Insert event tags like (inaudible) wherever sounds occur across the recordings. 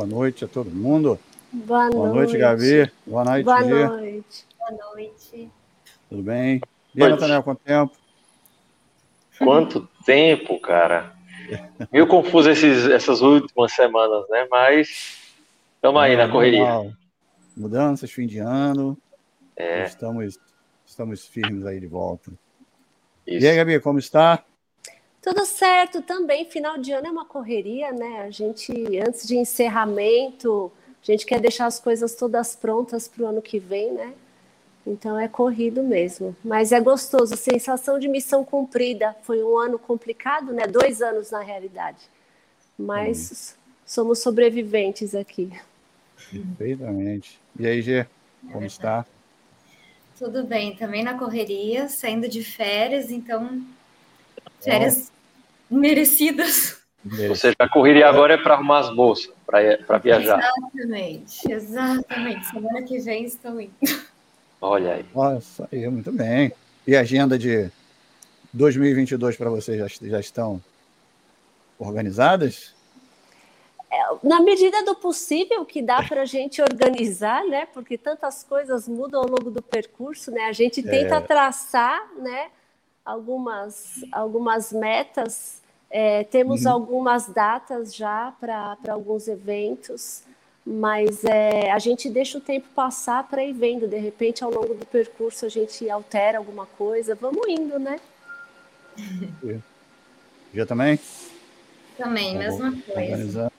Boa noite a todo mundo. Boa, Boa noite. noite, Gabi. Boa noite, Boa Gê. noite. Boa noite. Tudo bem? E aí. Nathaniel, quanto tempo? Quanto tempo, cara. (laughs) Meio confuso esses, essas últimas semanas, né? Mas estamos aí É, na correria. normal. Mudanças, fim de ano. É, Estamos, estamos firmes aí de volta. isso. E aí, Gabi, como está? Tudo certo também. Final de ano é uma correria, né? A gente, antes de encerramento, a gente quer deixar as coisas todas prontas para o ano que vem, né? Então é corrido mesmo. Mas é gostoso, sensação de missão cumprida. Foi um ano complicado, né? Dois anos na realidade. Mas somos sobreviventes aqui. Perfeitamente. E aí, Gê, como está? Tudo bem, também na correria, saindo de férias, então férias merecidas. Ou seja, a correria agora é para arrumar as bolsas, para viajar. Exatamente, exatamente. Semana que vem estou indo. Olha aí. Nossa, aí, muito bem. E a agenda de 2022 para vocês já, já estão organizadas? Na medida do possível que dá para a gente organizar, né? Porque tantas coisas mudam ao longo do percurso, né? A gente tenta É. traçar, né? Algumas, algumas metas. É, temos Uhum. algumas datas já para alguns eventos, mas é, a gente deixa o tempo passar para ir vendo. De repente, ao longo do percurso, a gente altera alguma coisa. Vamos indo, né? Já também? Também, Tá mesma coisa.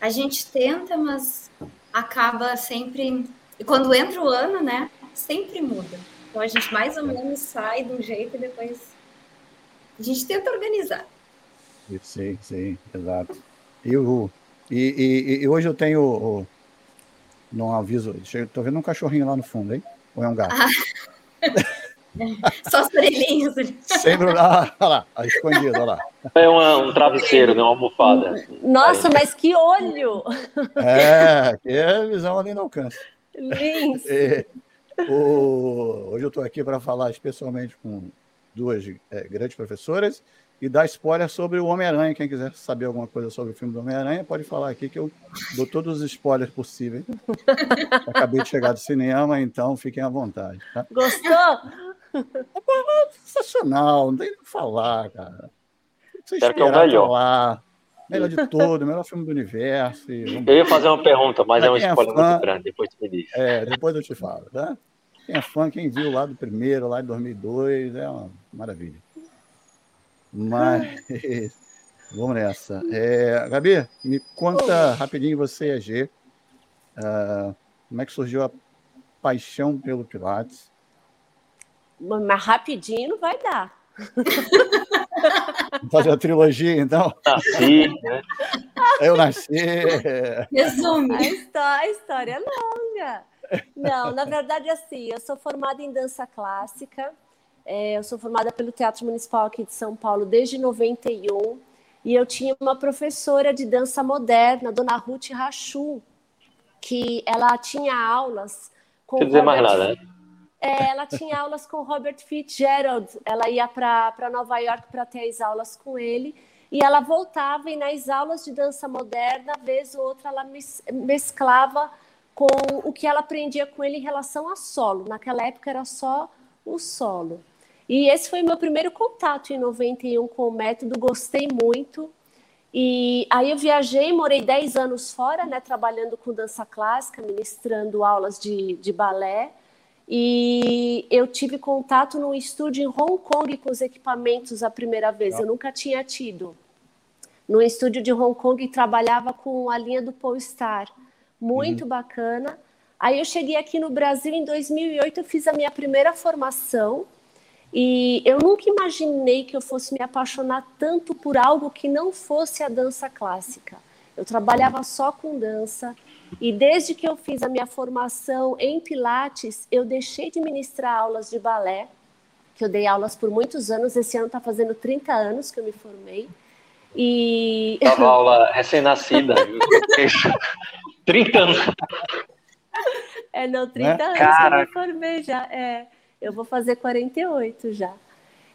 A gente tenta, mas acaba sempre. E quando entra o ano, né? Sempre muda. Então a gente mais ou menos sai de um jeito e depois a gente tenta organizar. Sim, sim, exato. E, o, e, e- e hoje eu tenho. o- não aviso. Estou vendo um cachorrinho lá no fundo, hein? Ou é um gato? (laughs) Só as orelhinhas ali. Sempre. Ah, olha lá, ah, escondido, olha lá. É uma- um travesseiro, né? uma almofada. Nossa, mas que olho! É, que é a visão além do alcance. Lins! É, o- hoje eu estou aqui para falar especialmente com duas é, grandes professoras e dar spoiler sobre o Homem-Aranha. Quem quiser saber alguma coisa sobre o filme do Homem-Aranha, pode falar aqui que eu dou todos os spoilers possíveis. (laughs) Acabei de chegar do cinema, então fiquem à vontade. Tá? Gostou? Sensacional, não tem nem o que falar, cara. Você Espero que é o melhor. falar. Melhor de todo, melhor filme do universo. e vamos Eu ia fazer uma pergunta, mas Pra é um é spoiler fã- muito grande, depois tu me diz. É, depois eu te falo, tá? Quem é fã, quem viu lá do primeiro, lá de 2002, é uma maravilha. Mas, (laughs) vamos nessa. É, Gabi, me conta rapidinho você e a G, ah, como é que surgiu a paixão pelo Pilates? Mas rapidinho não vai dar. Fazer a trilogia, então? Nasci, né? Eu nasci... é, Resume. A história, a história é longa. Não, na verdade, assim, eu sou formada em dança clássica. é, eu sou formada pelo Teatro Municipal aqui de São Paulo desde 91. E eu tinha uma professora de dança moderna, Dona Ruth Rachu, que ela tinha aulas com Não dizer mais nada, né? É, ela tinha aulas com Robert Fitzgerald. Ela ia para Nova York para ter as aulas com ele. E ela voltava e nas aulas de dança moderna, vez ou outra, ela mes- mesclava com o que ela aprendia com ele em relação a solo. Naquela época era só o solo. E esse foi meu primeiro contato em 91 com o método, gostei muito. E aí eu viajei, morei 10 anos fora, né, trabalhando com dança clássica, ministrando aulas de, de balé. E eu tive contato num estúdio em Hong Kong com os equipamentos a primeira vez. Eu nunca tinha tido. No estúdio de Hong Kong trabalhava com a linha do Polestar. Muito bacana. Aí eu cheguei aqui no Brasil em 2008, eu fiz a minha primeira formação. E eu nunca imaginei que eu fosse me apaixonar tanto por algo que não fosse a dança clássica. Eu trabalhava só com dança e desde que eu fiz a minha formação em Pilates, eu deixei de ministrar aulas de balé, que eu dei aulas por muitos anos. Esse ano está fazendo 30 anos que eu me formei. E Dava (laughs) aula recém-nascida. viu? (laughs) 30 anos. É, não, 30 Né? anos que eu me formei já. É, eu vou fazer 48 já.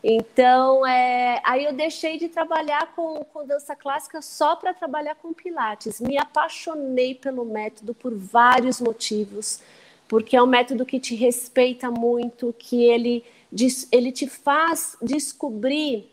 Então, é, aí eu deixei de trabalhar com, com dança clássica só para trabalhar com Pilates. Me apaixonei pelo método por vários motivos, porque é um método que te respeita muito, que ele, ele te faz descobrir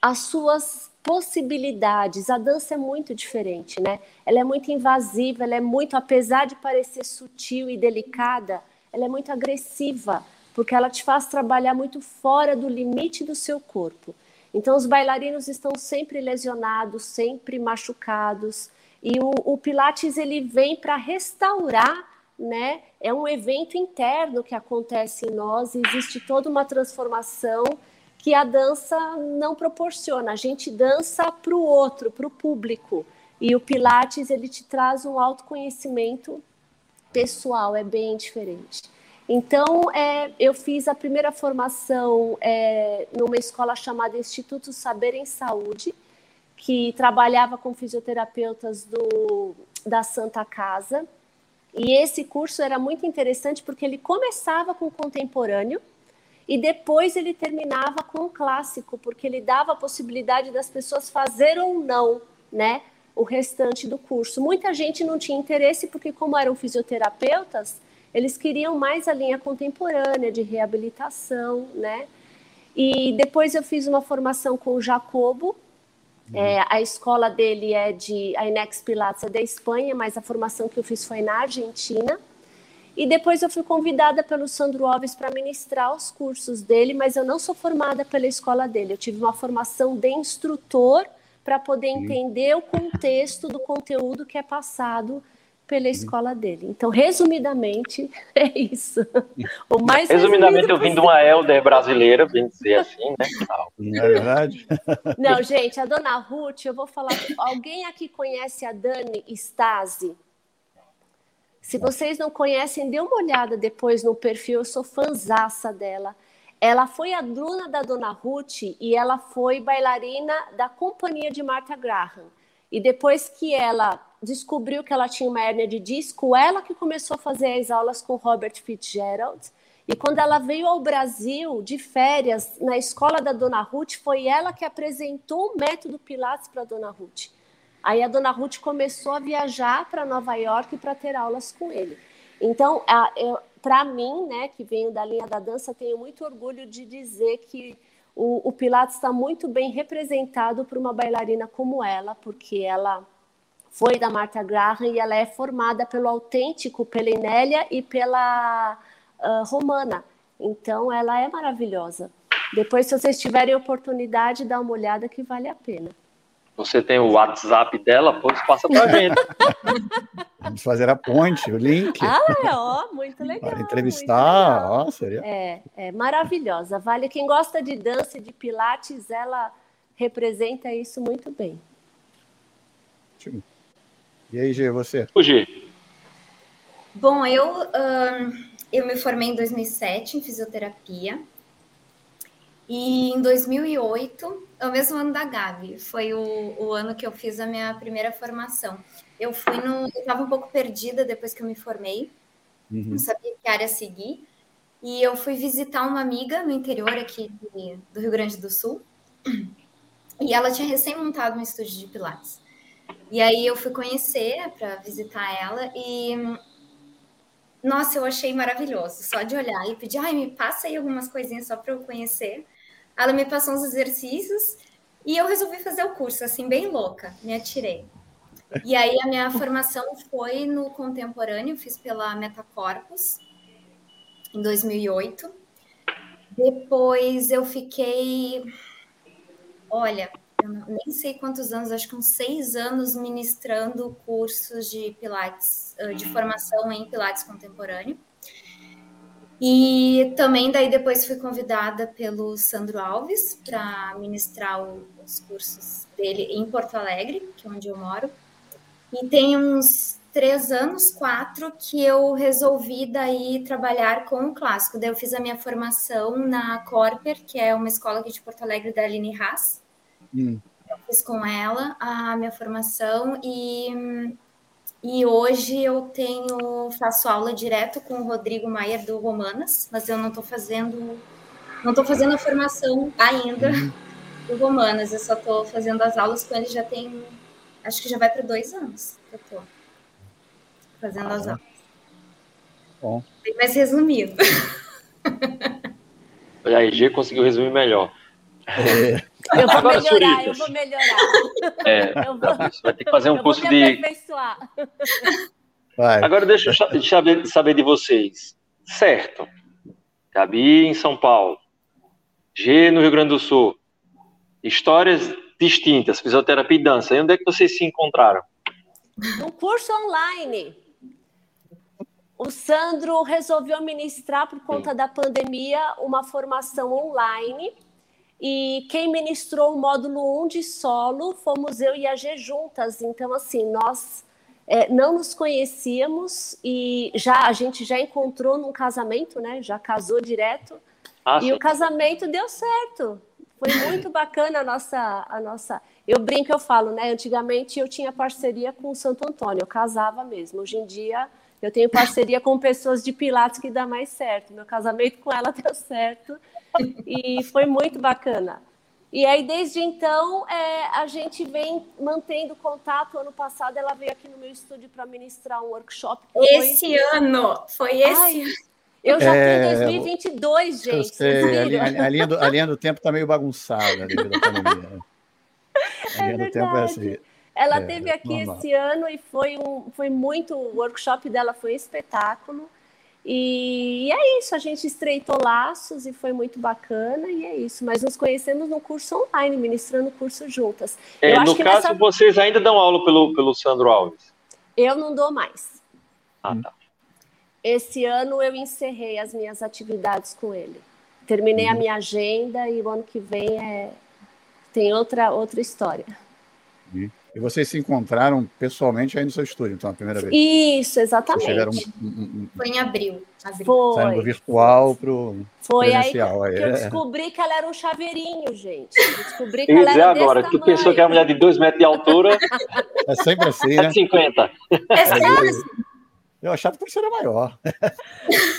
as suas possibilidades. A dança é muito diferente, né? Ela é muito invasiva, ela é muito, apesar de parecer sutil e delicada, ela é muito agressiva porque ela te faz trabalhar muito fora do limite do seu corpo. Então, os bailarinos estão sempre lesionados, sempre machucados, e o, o Pilates ele vem para restaurar, né? É um evento interno que acontece em nós, existe toda uma transformação que a dança não proporciona. A gente dança para o outro, para o público, e o Pilates ele te traz um autoconhecimento pessoal, é bem diferente. Então, é, eu fiz a primeira formação é, numa escola chamada Instituto Saber em Saúde, que trabalhava com fisioterapeutas do, da Santa Casa. E esse curso era muito interessante porque ele começava com contemporâneo e depois ele terminava com clássico, porque ele dava a possibilidade das pessoas fazer ou não, né, o restante do curso. Muita gente não tinha interesse porque como eram fisioterapeutas, eles queriam mais a linha contemporânea de reabilitação, né? E depois eu fiz uma formação com o Jacobo. Uhum. É, a escola dele é de a Inex Pilates é da Espanha, mas a formação que eu fiz foi na Argentina. E depois eu fui convidada pelo Sandro Alves para ministrar os cursos dele, mas eu não sou formada pela escola dele. Eu tive uma formação de instrutor para poder entender o contexto do conteúdo que é passado pela uhum. escola dele. Então, resumidamente, (laughs) é isso. O mais resumidamente, eu vim de uma elder brasileira, vim dizer assim, né? (laughs) Não é verdade? (laughs) Não, gente, a dona Ruth, eu vou falar. Alguém aqui conhece a Dani Stasi? Se vocês não conhecem, dê uma olhada depois no perfil, eu sou fanzaça dela. Ela foi a aluna da Dona Ruth e ela foi bailarina da companhia de Martha Graham. E depois que ela descobriu que ela tinha uma hérnia de disco, ela que começou a fazer as aulas com Robert Fitzgerald. E quando ela veio ao Brasil de férias na escola da Dona Ruth, foi ela que apresentou o método Pilates para a Dona Ruth. Aí a Dona Ruth começou a viajar para Nova York para ter aulas com ele. Então, para mim, né, que venho da linha da dança, tenho muito orgulho de dizer que o, o Pilates está muito bem representado por uma bailarina como ela, porque ela foi da Martha Graham e ela é formada pelo autêntico, pela Inélia e pela uh, Romana. Então, ela é maravilhosa. Depois, se vocês tiverem oportunidade, dá uma olhada que vale a pena. Você tem o WhatsApp dela? Pois passa para a gente. (laughs) Vamos fazer a ponte, o link. Ah, é, ó, muito legal. Para entrevistar, legal. ó, seria. É, é maravilhosa. Vale quem gosta de dança e de pilates, ela representa isso muito bem. Ótimo. E aí, Gê, você? O Gê. Bom, eu, uh, eu me formei em 2007 em fisioterapia. E em 2008, é o mesmo ano da Gabi, foi o, o ano que eu fiz a minha primeira formação. Eu fui no. Eu estava um pouco perdida depois que eu me formei, uhum. não sabia que área seguir. E eu fui visitar uma amiga no interior aqui de, do Rio Grande do Sul. E ela tinha recém montado um estúdio de Pilates. E aí eu fui conhecer para visitar ela e nossa, eu achei maravilhoso. Só de olhar e pedir, ai, me passa aí algumas coisinhas só para eu conhecer. Ela me passou uns exercícios e eu resolvi fazer o curso, assim, bem louca, me atirei. E aí a minha formação foi no contemporâneo, fiz pela Metacorpus em 2008. Depois eu fiquei, olha, nem sei quantos anos, acho que uns seis anos ministrando cursos de Pilates, de formação em Pilates contemporâneo. E também daí depois fui convidada pelo Sandro Alves para ministrar o, os cursos dele em Porto Alegre, que é onde eu moro. E tem uns três anos, quatro, que eu resolvi daí trabalhar com o clássico. Daí eu fiz a minha formação na Corper, que é uma escola aqui de Porto Alegre da Aline Haas. Hum. Eu fiz com ela a minha formação e, e hoje eu tenho faço aula direto com o Rodrigo Maier do Romanas, mas eu não estou fazendo não estou fazendo a formação ainda uhum. do Romanas, eu só estou fazendo as aulas com ele já tem, acho que já vai para dois anos que eu estou fazendo ah, as aulas. Bom. Bem mais resumido. A EG conseguiu resumir melhor. É. (laughs) Eu vou Agora, melhorar, eu vou melhorar. É, eu vou, vai ter que fazer um curso de. Vai. Agora deixa eu saber, saber de vocês. Certo. Gabi em São Paulo. G no Rio Grande do Sul. Histórias distintas, fisioterapia e dança. E onde é que vocês se encontraram? Um curso online. O Sandro resolveu ministrar, por conta Sim. da pandemia, uma formação online e quem ministrou o módulo 1 de solo fomos eu e a G juntas. Então, assim, nós é, não nos conhecíamos e já a gente já encontrou num casamento, né? Já casou direto. Ah, e sim. o casamento deu certo. Foi muito (laughs) bacana a nossa, a nossa. Eu brinco, eu falo, né? Antigamente eu tinha parceria com o Santo Antônio, eu casava mesmo. Hoje em dia eu tenho parceria com pessoas de Pilates que dá mais certo. Meu casamento com ela (laughs) deu certo e foi muito bacana. E aí, desde então, é, a gente vem mantendo contato. Ano passado, ela veio aqui no meu estúdio para ministrar um workshop. Esse foi... ano, foi esse Ai, Eu já é, tenho 2022, gente. Sei, a, linha, a, linha do, a linha do tempo está meio bagunçada devido à pandemia. Né? (laughs) A linha é do tempo é assim. Ela é, teve aqui normal. esse ano e foi, um, foi muito. O workshop dela foi espetáculo. E, e, é isso, a gente estreitou laços e foi muito bacana, e é isso. Mas nos conhecemos no curso online, ministrando curso juntas. É, no caso, nessa... vocês ainda dão aula pelo, pelo Sandro Alves? Eu não dou mais. Ah, tá. Esse ano eu encerrei as minhas atividades com ele. Terminei uhum. a minha agenda e o ano que vem é... tem outra, outra história. Uhum. E vocês se encontraram pessoalmente aí no seu estúdio, então, a primeira vez? Isso, exatamente. Foi em abril. abril. Foi. Saindo do virtual para o presencial. Aí que, eu descobri que ela era um chaveirinho, gente. Eu descobri que ela era agora, tu pensou que era uma mulher de 2 metros de altura. É sempre assim, né? 50. É sério? Eu achava que você era maior.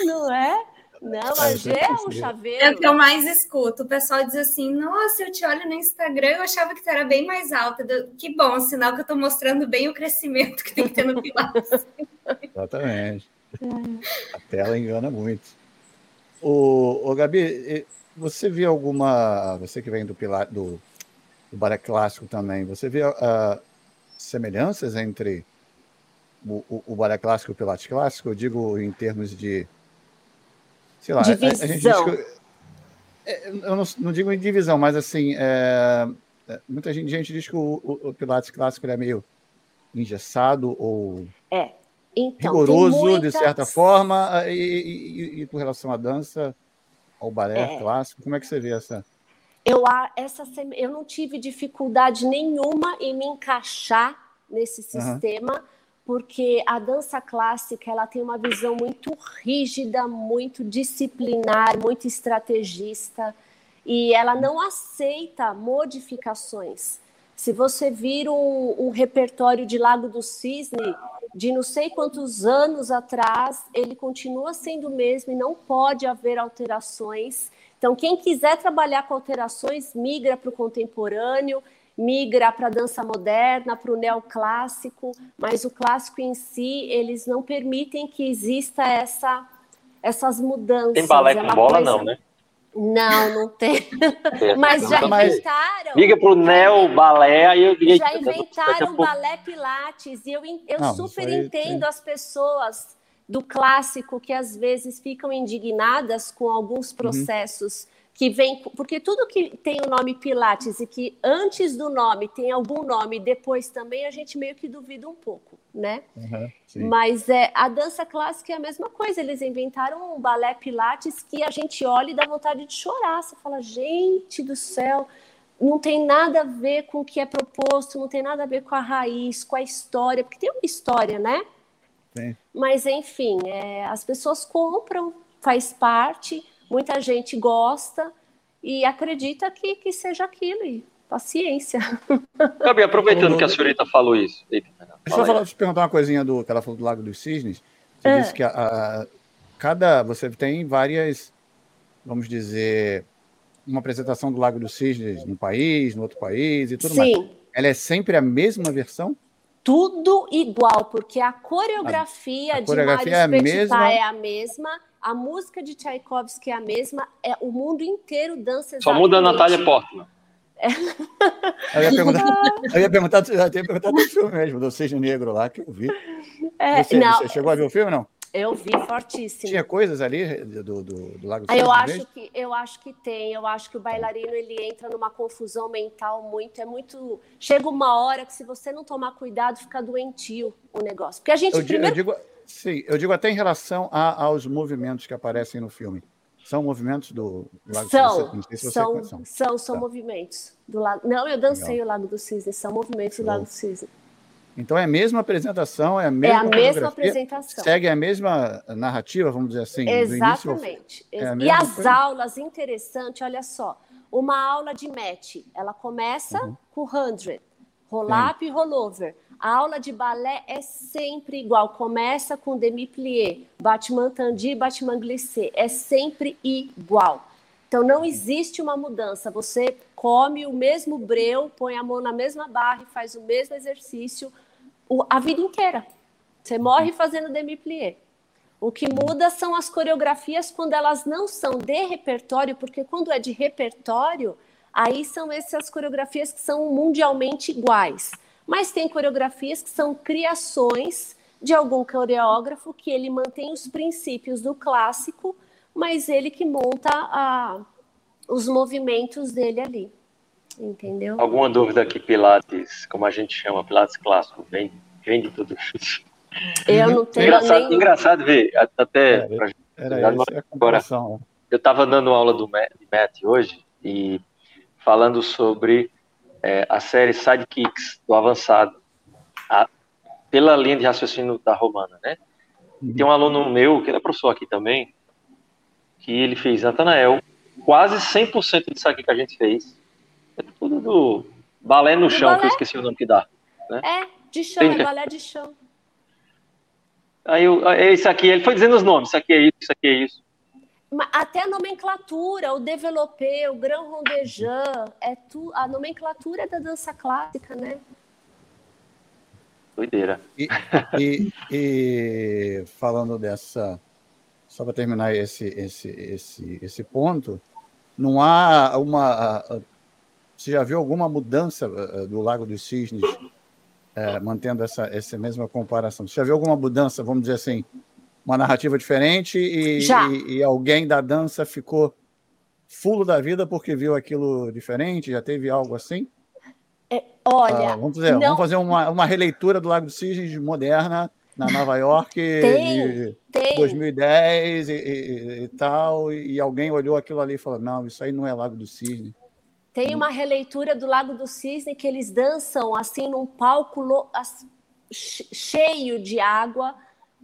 Não é? Não, a G é um chaveiro. É o que eu mais escuto. O pessoal diz assim: Nossa, eu te olho no Instagram, eu achava que tu era bem mais alta. Que bom, sinal que eu estou mostrando bem o crescimento que tem que ter no Pilates. (laughs) Exatamente. A tela engana muito. O, o Gabi, você viu alguma. Você que vem do Pilates, do, do balé clássico também, você viu uh, semelhanças entre o, o, o clássico e o Pilates clássico? Eu digo em termos de sei lá, divisão. A, a gente é, eu não, não, digo em divisão, mas assim, é, é, muita gente, gente, diz que o, o, o Pilates clássico é meio engessado ou é. então, rigoroso, muitas... de certa forma, e, e, e, com relação à dança, ao balé é. clássico, como é que você vê essa? Eu, essa, eu não tive dificuldade nenhuma em me encaixar nesse sistema. Uhum porque a dança clássica ela tem uma visão muito rígida, muito disciplinar, muito estrategista e ela não aceita modificações. Se você vir um, um repertório de Lago do Cisne de não sei quantos anos atrás, ele continua sendo o mesmo e não pode haver alterações. Então, quem quiser trabalhar com alterações, migra para o contemporâneo migra para a dança moderna, para o neoclássico, mas o clássico em si, eles não permitem que exista essa, essas mudanças. Tem balé é com bola, coisa... não, né? Não, não tem. Mas já inventaram. Liga para o Neo Balé, aí eu Já inventaram o balé Pilates, e eu, eu não, super entendo tem. as pessoas do clássico que às vezes ficam indignadas com alguns uhum. processos. Que vem, porque tudo que tem o nome Pilates e que antes do nome tem algum nome depois também, a gente meio que duvida um pouco, né? Uhum, Mas é, a dança clássica é a mesma coisa, eles inventaram um balé Pilates que a gente olha e dá vontade de chorar, você fala, gente do céu, não tem nada a ver com o que é proposto, não tem nada a ver com a raiz, com a história, porque tem uma história, né? Sim. Mas, enfim, é, as pessoas compram, faz parte, muita gente gosta e acredita que, que seja aquilo. E paciência. (laughs) Gabi, aproveitando que a senhorita falou isso. Eita, Deixa eu falar, te perguntar uma coisinha do que ela falou do Lago dos Cisnes. Você é. disse que a, a, cada. Você tem várias, vamos dizer, uma apresentação do Lago dos Cisnes num país, no outro país e tudo Sim. mais. Ela é sempre a mesma versão? Tudo igual, porque a coreografia, a, a coreografia de Mário é, mesma... é a mesma, a música de Tchaikovsky é a mesma, é, o mundo inteiro dança exatamente. Só muda a Natália Portman. É. Eu ia perguntar, (laughs) eu ia perguntar, eu ia perguntar do filme mesmo, do Cisne Negro lá, que eu vi. É, você, não, você chegou a ver o filme ou não? Eu vi fortíssimo. Tinha coisas ali do, do, do Lago do eu acho que Eu acho que tem. Eu acho que o bailarino ele entra numa confusão mental muito. É muito. Chega uma hora que, se você não tomar cuidado, fica doentio o negócio. Porque a gente. Eu, primeiro... eu digo, sim, eu digo até em relação a, aos movimentos que aparecem no filme. São movimentos do Lago são, do Cisne? São, são, são, são tá. movimentos do Lago. Não, eu dancei Legal. o Lago do Cisne. São movimentos do Lago do Cisne. Então é a mesma apresentação, é a mesma, é a mesma apresentação. Segue a mesma narrativa, vamos dizer assim. Exatamente. É e as coisa? aulas, interessante, olha só. Uma aula de match, ela começa uhum. com 100, roll-up e rollover. A aula de balé é sempre igual, começa com demi-plié, battement tendu, battement glissé, é sempre igual. Então não existe uma mudança. Você come o mesmo breu, põe a mão na mesma barra e faz o mesmo exercício a vida inteira. Você morre fazendo demi-plié. O que muda são as coreografias quando elas não são de repertório, porque quando é de repertório, aí são essas coreografias que são mundialmente iguais. Mas tem coreografias que são criações de algum coreógrafo que ele mantém os princípios do clássico, mas ele que monta a, os movimentos dele ali. Entendeu? Alguma dúvida que Pilates, como a gente chama, Pilates clássico, vem, vem de tudo isso? Eu não tenho engraçado, nem... engraçado ver, até... Era, era agora, eu estava dando aula do Matt hoje e falando sobre é, a série Sidekicks do avançado, a, pela linha de raciocínio da Romana, né? Uhum. Tem um aluno meu, que ele é professor aqui também, que ele fez Natanael, quase 100% disso aqui que a gente fez. É tudo do balé no chão, balé? que eu esqueci o nome que dá. Né? É, de chão, Tem... é balé de chão. Aí eu, é isso aqui, ele foi dizendo os nomes, isso aqui é isso, isso aqui é isso. Até a nomenclatura, o développé, o grand rondejant, é tu, a nomenclatura é da dança clássica, né? Doideira. E, e, e falando dessa só para terminar esse, esse, esse, esse ponto, não há uma. Você já viu alguma mudança eh, eh, do Lago dos Cisnes, é, mantendo essa, essa mesma comparação? Você já viu alguma mudança, vamos dizer assim, uma narrativa diferente e, e, e alguém da dança ficou fulo da vida porque viu aquilo diferente? Já teve algo assim? É, olha. Ah, vamos, dizer, vamos fazer uma, uma releitura do Lago dos Cisnes moderna na Nova York tem, tem. 2010 e, e, e, tal, e alguém olhou aquilo ali e falou: não, isso aí não é Lago do Cisne. Tem uma releitura do Lago do Cisne que eles dançam assim num palco cheio de água.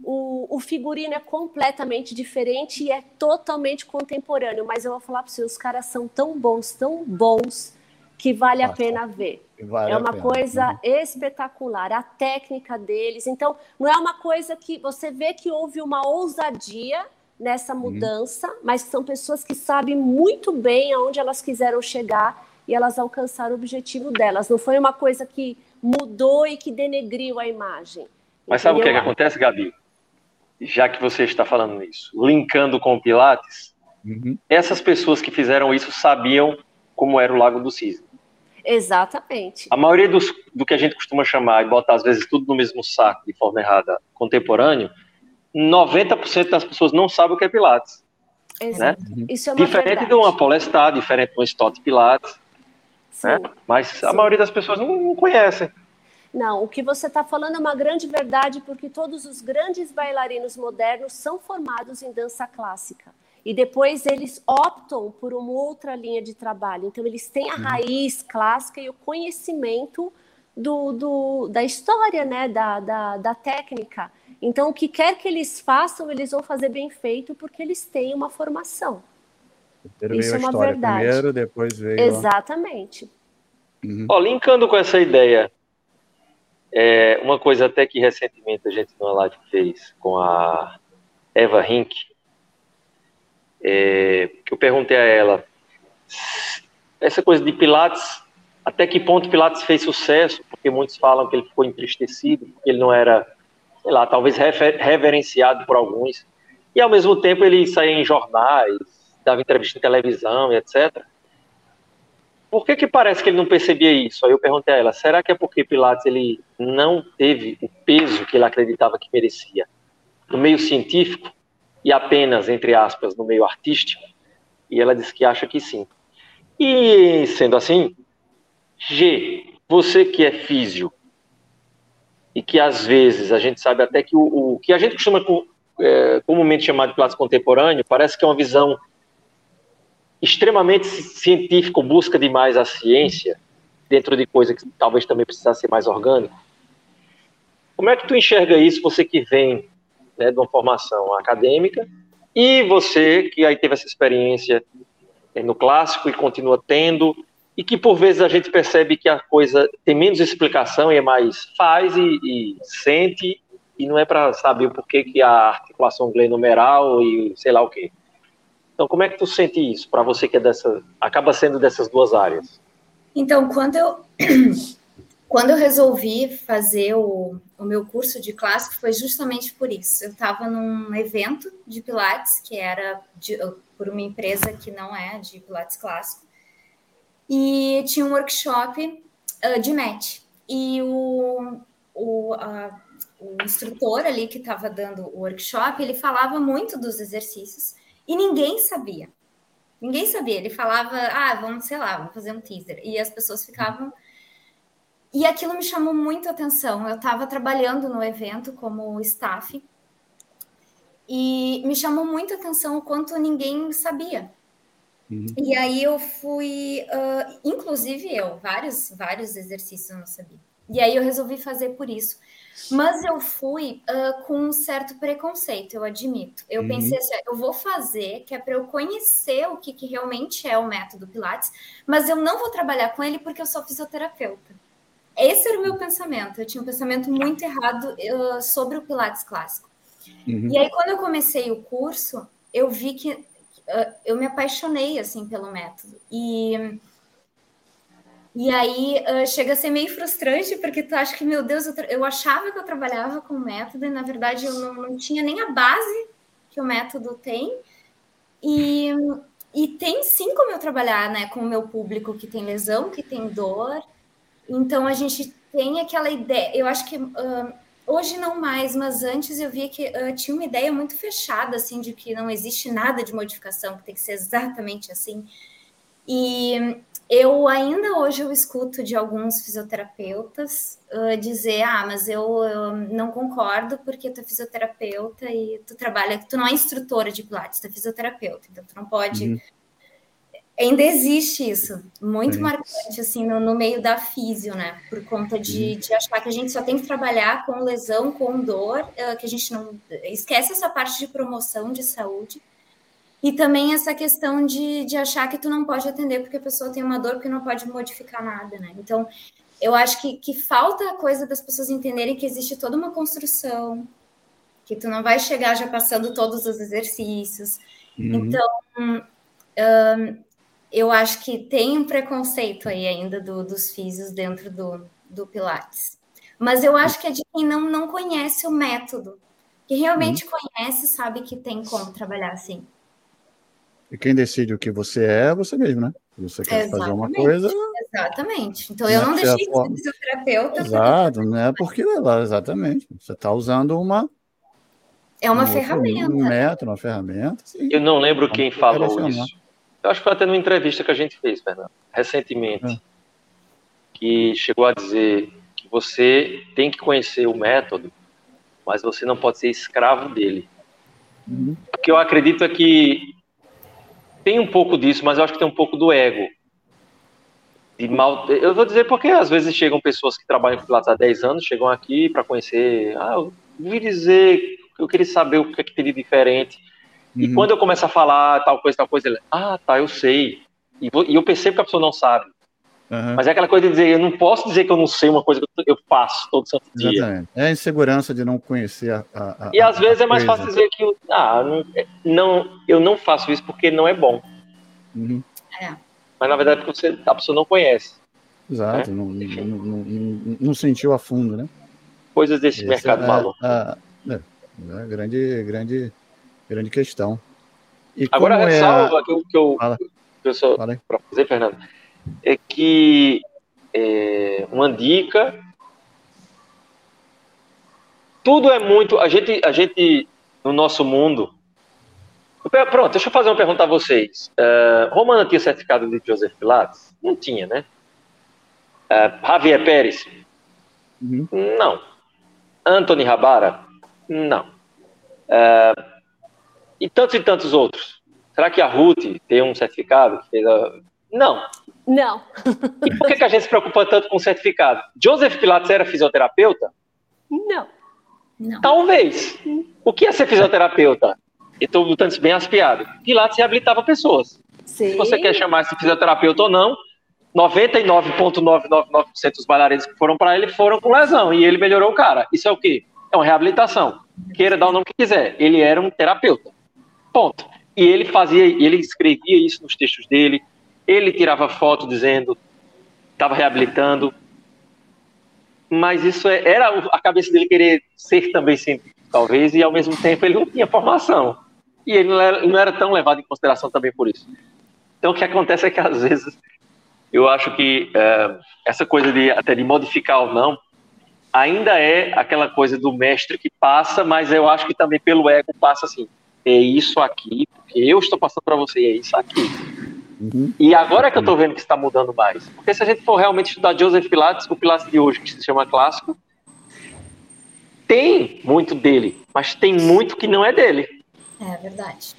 O, o, figurino é completamente diferente e é totalmente contemporâneo, mas eu vou falar para você, os caras são tão bons, tão bons, que vale a pena ver. Vale é uma coisa uhum. espetacular, a técnica deles. Então, não é uma coisa que você vê que houve uma ousadia nessa uhum. mudança, uhum. mas são pessoas que sabem muito bem aonde elas quiseram chegar e elas alcançaram o objetivo delas. Não foi uma coisa que mudou e que denegriu a imagem. Mas sabe o que, é que acontece, Gabi? Já que você está falando isso, linkando com o Pilates, uhum. essas pessoas que fizeram isso sabiam como era o Lago do Cisne. Exatamente. A maioria dos, do que a gente costuma chamar e botar às vezes tudo no mesmo saco de forma errada, contemporâneo, 90% das pessoas não sabem o que é Pilates. Exato. Né? Isso é uma diferente verdade. de uma Polestar, diferente de um Stott Pilates. Né? Mas Sim. a maioria das pessoas não, não conhecem. Não, o que você está falando é uma grande verdade, porque todos os grandes bailarinos modernos são formados em dança clássica e depois eles optam por uma outra linha de trabalho. Então, eles têm a uhum. raiz clássica e o conhecimento do, do, da história, né? da, da, da técnica. Então, o que quer que eles façam, eles vão fazer bem feito porque eles têm uma formação. Primeiro Isso é uma verdade. Primeiro, depois veio. Exatamente. Uhum. Ó, linkando com essa ideia, é, uma coisa até que recentemente a gente numa live fez com a Eva Rink, é, que eu perguntei a ela essa coisa de Pilates, até que ponto Pilates fez sucesso, porque muitos falam que ele ficou entristecido, porque ele não era, sei lá, talvez reverenciado por alguns, e ao mesmo tempo ele saía em jornais, dava entrevista em televisão e etc. Por que que parece que ele não percebia isso? Aí eu perguntei a ela, será que é porque Pilates ele não teve o peso que ele acreditava que merecia no meio científico e apenas, entre aspas, no meio artístico? E ela disse que acha que sim. E sendo assim, G, você que é físio e que às vezes a gente sabe até que o, o que a gente costuma é, comumente chamar de Pilates contemporâneo parece que é uma visão extremamente científico, busca demais a ciência, dentro de coisa que talvez também precisasse ser mais orgânico. Como é que tu enxerga isso, você que vem né, de uma formação acadêmica, e você que aí teve essa experiência eh, no clássico e continua tendo, e que por vezes a gente percebe que a coisa tem menos explicação e é mais faz e, e sente, e não é para saber o porquê que a articulação glenomeral e sei lá o quê. Então, como é que tu sente isso para você que é dessa, acaba sendo dessas duas áreas? Então, quando eu (clears throat) quando eu resolvi fazer o, o meu curso de clássico foi justamente por isso. Eu estava num evento de Pilates que era de, por uma empresa que não é de Pilates clássico e tinha um workshop uh, de match e o, o, uh, o instrutor ali que estava dando o workshop ele falava muito dos exercícios e ninguém sabia. Ninguém sabia. Ele falava, ah, vamos, sei lá, vamos fazer um teaser. E as pessoas ficavam. E aquilo me chamou muito a atenção. Eu estava trabalhando no evento como staff. E me chamou muito a atenção o quanto ninguém sabia. Uhum. E aí eu fui, uh, inclusive eu, vários, vários exercícios eu não sabia. E aí eu resolvi fazer por isso. Mas eu fui uh, com um certo preconceito, eu admito. Eu uhum. pensei assim, eu vou fazer, que é para eu conhecer o que, que realmente é o método Pilates, mas eu não vou trabalhar com ele porque eu sou fisioterapeuta. Esse era o meu pensamento. Eu tinha um pensamento muito errado uh, sobre o Pilates clássico. Uhum. E aí, quando eu comecei o curso, eu vi que uh, eu me apaixonei assim pelo método. E e aí uh, chega a ser meio frustrante, porque tu acha que, meu Deus, eu, eu achava que eu trabalhava com método, e na verdade eu não, não tinha nem a base que o método tem. E, e tem sim como eu trabalhar né, com o meu público que tem lesão, que tem dor. Então a gente tem aquela ideia, eu acho que uh, hoje não mais, mas antes eu via que uh, tinha uma ideia muito fechada, assim, de que não existe nada de modificação, que tem que ser exatamente assim. E eu ainda hoje eu escuto de alguns fisioterapeutas uh, dizer, ah, mas eu, eu, não concordo porque tu é fisioterapeuta e tu trabalha, tu não é instrutora de Pilates, tu é fisioterapeuta, então tu não pode. Uhum. Ainda existe isso, muito Sim. marcante, assim, no, no, meio da físio, né? Por conta de, uhum. de achar que a gente só tem que trabalhar com lesão, com dor, uh, que a gente não. Esquece essa parte de promoção de saúde e também essa questão de, de achar que tu não pode atender porque a pessoa tem uma dor, porque não pode modificar nada, né? Então, eu acho que, que falta a coisa das pessoas entenderem que existe toda uma construção, que tu não vai chegar já passando todos os exercícios. Uhum. Então, eu acho que tem um preconceito aí ainda do, dos físios dentro do, do Pilates. Mas eu acho que é de quem não, não conhece o método, que realmente uhum. conhece, sabe que tem como trabalhar assim. E quem decide o que você é, é você mesmo, né? Você quer Exatamente. fazer uma coisa. Exatamente. Então eu não deixei de ser fisioterapeuta. Exato, né? Porque ela, exatamente. Você está usando uma. É uma, ferramenta. Um método, uma ferramenta. Sim. Eu não lembro quem falou isso. Eu acho que foi até numa entrevista que a gente fez, Fernando, recentemente, é. que chegou a dizer que você tem que conhecer o método, mas você não pode ser escravo dele. Uhum. O que eu acredito é que tem um pouco disso, mas eu acho que tem um pouco do ego. De mal, eu vou dizer porque às vezes chegam pessoas que trabalham com Pilates há 10 anos, chegam aqui para conhecer. Ah, eu ouvi dizer, eu queria saber o que é que tem de diferente. Uhum. E quando eu começo a falar tal coisa, tal coisa, ele, ah, tá, eu sei. E, vou, e eu percebo que a pessoa não sabe. Uhum. Mas é aquela coisa de dizer, eu não posso dizer que eu não sei uma coisa que eu faço todo santo dia. Exatamente. É a insegurança de não conhecer a. a e às vezes é mais fácil dizer que ah, não, não, eu não faço isso porque não é bom. Uhum. É. mas na verdade porque você, a pessoa não conhece. Exato, né? não, não, não, não, sentiu a fundo, né? Coisas desse Essa mercado é, maluco. A, é, é, grande, grande, grande questão. E Agora, a ressalva é... que eu, que eu, que eu só, para fazer, Fernando, é que é, uma dica. Tudo é muito. A gente, a gente no nosso mundo. Pronto, deixa eu fazer uma pergunta a vocês. Uh, Romana tinha certificado de Joseph Pilates? Não tinha, né? Uh, Javier Pérez? Uhum. Não. Anthony Rabara? Não. Uh, e tantos e tantos outros. Será que a Ruth tem um certificado? Não. Não. E por que, que a gente se preocupa tanto com o certificado? Joseph Pilates era fisioterapeuta? Não. Não. Talvez. O que é ser fisioterapeuta? Eu estou botando isso bem aspiado. Pilates reabilitava pessoas. Sim. Se você quer chamar de fisioterapeuta ou não, 99,999% dos bailarinos que foram para ele foram com lesão e ele melhorou o cara. Isso é o quê? É uma reabilitação. Queira dar o nome que quiser. Ele era um terapeuta. Ponto. E ele fazia, ele escrevia isso nos textos dele. Ele tirava foto dizendo estava reabilitando. Mas isso é, era a cabeça dele querer ser também científico, talvez, e ao mesmo tempo ele não tinha formação. E ele não era, não era tão levado em consideração também por isso. Então o que acontece é que às vezes eu acho que é, essa coisa de até de modificar ou não ainda é aquela coisa do mestre que passa, mas eu acho que também pelo ego passa assim, é isso aqui, porque eu estou passando para você, é isso aqui. Uhum. E agora é que eu estou vendo que está mudando mais. Porque se a gente for realmente estudar Joseph Pilates, o Pilates de hoje, que se chama clássico, tem muito dele, mas tem muito que não é dele. É verdade.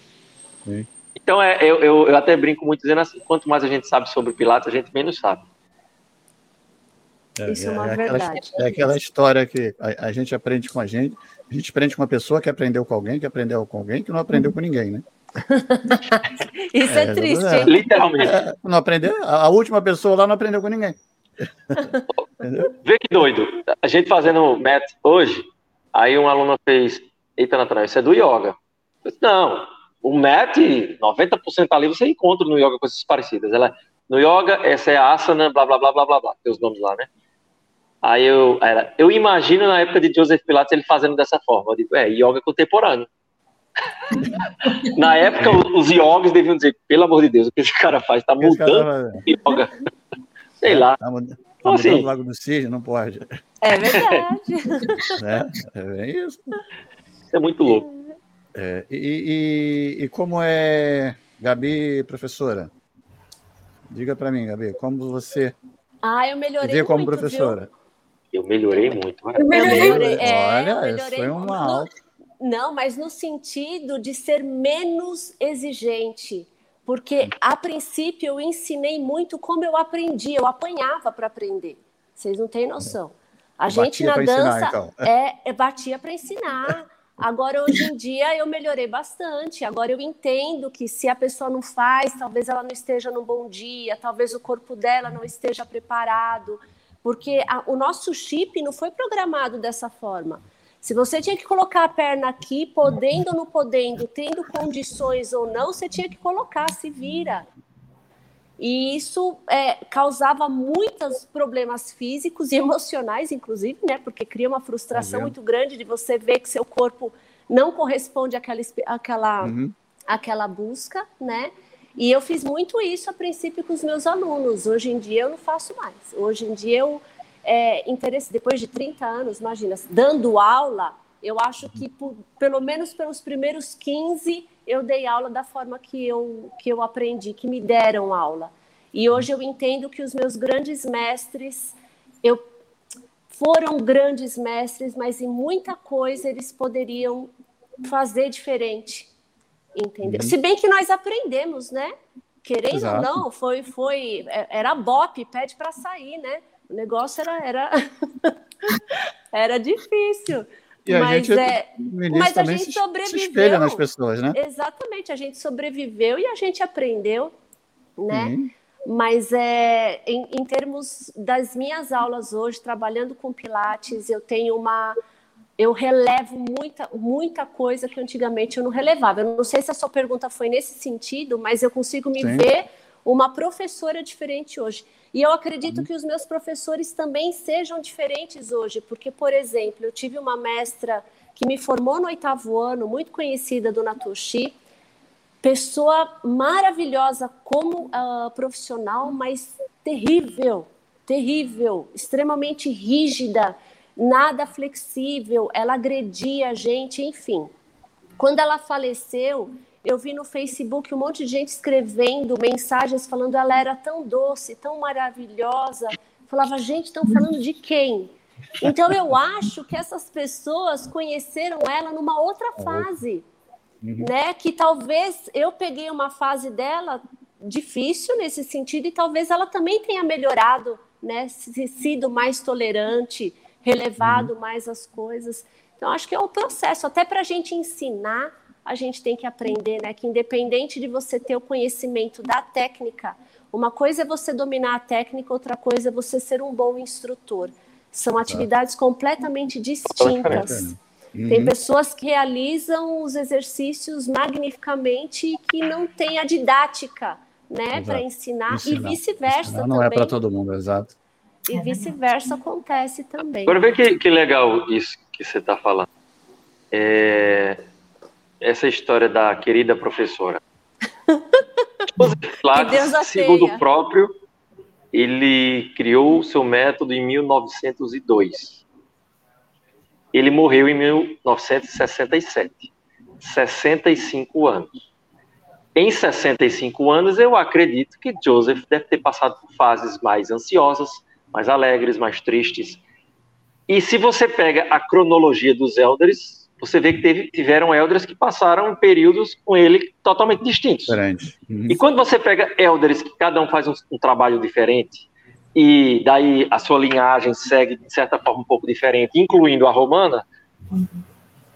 Sim. Então, é, eu, eu, eu, até brinco muito dizendo assim: quanto mais a gente sabe sobre Pilates, a gente menos sabe. É, Isso é, é uma é verdade. Aquela, é aquela história que a, a, gente aprende com a gente, a gente aprende com uma pessoa que aprendeu com alguém, que aprendeu com alguém, que não aprendeu com ninguém, né? (laughs) Isso é, é triste, é, Literalmente. não aprendeu, a última pessoa lá não aprendeu com ninguém. (laughs) Vê que doido. A gente fazendo MET hoje, aí um aluno fez, eita, Natália, isso é do yoga. Disse, não, o MET, 90% ali você encontra no yoga coisas parecidas. Ela, no yoga, essa é a asana, blá, blá, blá, blá, blá, blá, tem os nomes lá, né? Aí eu, era, eu imagino na época de Joseph Pilates ele fazendo dessa forma. Eu digo, é, yoga contemporâneo. Na época, os yogis deviam dizer, pelo amor de Deus, o que esse cara faz? Tá mudando yoga. (laughs) Sei lá. Tá mudando, tá então, assim, o Lago do Cisne, não pode. É verdade. (laughs) é, é isso. Isso é muito louco. É, e, e, e, como é, Gabi, professora? Diga para mim, Gabi, como você ah, eu melhorei vê como professora? Viu? Eu melhorei muito. Eu melhorei. É, Olha, eu melhorei foi uma aula. Não, mas no sentido de ser menos exigente. Porque, a princípio, eu ensinei muito como eu aprendi, eu apanhava para aprender. Vocês não têm noção. A gente na dança ensinar, então. é, é batia para ensinar. Agora, hoje em dia, eu melhorei bastante. Agora, eu entendo que se a pessoa não faz, talvez ela não esteja num bom dia, talvez o corpo dela não esteja preparado, porque a, o nosso chip não foi programado dessa forma. Se você tinha que colocar a perna aqui, podendo ou não podendo, tendo condições ou não, você tinha que colocar, se vira. E isso é, causava muitos problemas físicos e (laughs) emocionais, inclusive, né? Porque cria uma frustração muito grande de você ver que seu corpo não corresponde àquela, àquela, uhum. àquela busca, né? E eu fiz muito isso a princípio com os meus alunos. Hoje em dia eu não faço mais. Hoje em dia eu é, interesse, depois de 30 anos, imagina, dando aula, eu acho que por, pelo menos pelos primeiros 15 eu dei aula da forma que eu, que eu aprendi, que me deram aula. E hoje eu entendo que os meus grandes mestres, eu foram grandes mestres, mas em muita coisa eles poderiam fazer diferente, entendeu? Uhum. Se bem que nós aprendemos, né? Querendo Exato. ou não, foi, foi, é, era BOP, pede para sair, né? O negócio era, era, (laughs) era difícil. E mas, gente, é, mas a gente se, sobreviveu. Se nas pessoas, né? Exatamente, a gente sobreviveu e a gente aprendeu, né? Uhum. Mas é, em, em termos das minhas aulas hoje, trabalhando com Pilates, eu tenho uma. Eu relevo muita, muita coisa que antigamente eu não relevava. Eu não sei se a sua pergunta foi nesse sentido, mas eu consigo me Sim. ver uma professora diferente hoje. E eu acredito uhum. que os meus professores também sejam diferentes hoje, porque, por exemplo, eu tive uma mestra que me formou no oitavo ano, muito conhecida do Natoshi, pessoa maravilhosa como uh, profissional, mas terrível, terrível, extremamente rígida, nada flexível, ela agredia a gente, enfim. Quando ela faleceu, eu vi no Facebook um monte de gente escrevendo mensagens falando ela era tão doce, tão maravilhosa. falava, gente, estão falando de quem? Então eu acho que essas pessoas conheceram ela numa outra fase, uhum. né? Que talvez eu peguei uma fase dela difícil nesse sentido e talvez ela também tenha melhorado, né? Sido mais tolerante, relevado uhum. mais as coisas. Então acho que é um processo até para a gente ensinar a gente tem que aprender, né? Que independente de você ter o conhecimento da técnica, uma coisa é você dominar a técnica, outra coisa é você ser um bom instrutor. São atividades completamente distintas. Uhum. Tem pessoas que realizam os exercícios magnificamente e que não têm a didática, né, para ensinar, ensinar, e vice-versa. Não é para todo mundo, exato. E vice-versa acontece também. Agora vê que, que legal isso que você está falando. É, essa história da querida professora. (laughs) Joseph segundo o próprio, ele criou o seu método em 1902. Ele morreu em 1967. 65 anos. Em 65 anos, eu acredito que Joseph deve ter passado por fases mais ansiosas, mais alegres, mais tristes. E se você pega a cronologia dos elders, você vê que teve, tiveram elders que passaram períodos com ele totalmente distintos. Diferente. Uhum. E quando você pega elders que cada um faz um, um, trabalho diferente, e daí a sua linhagem segue de certa forma um pouco diferente, incluindo a romana, uhum.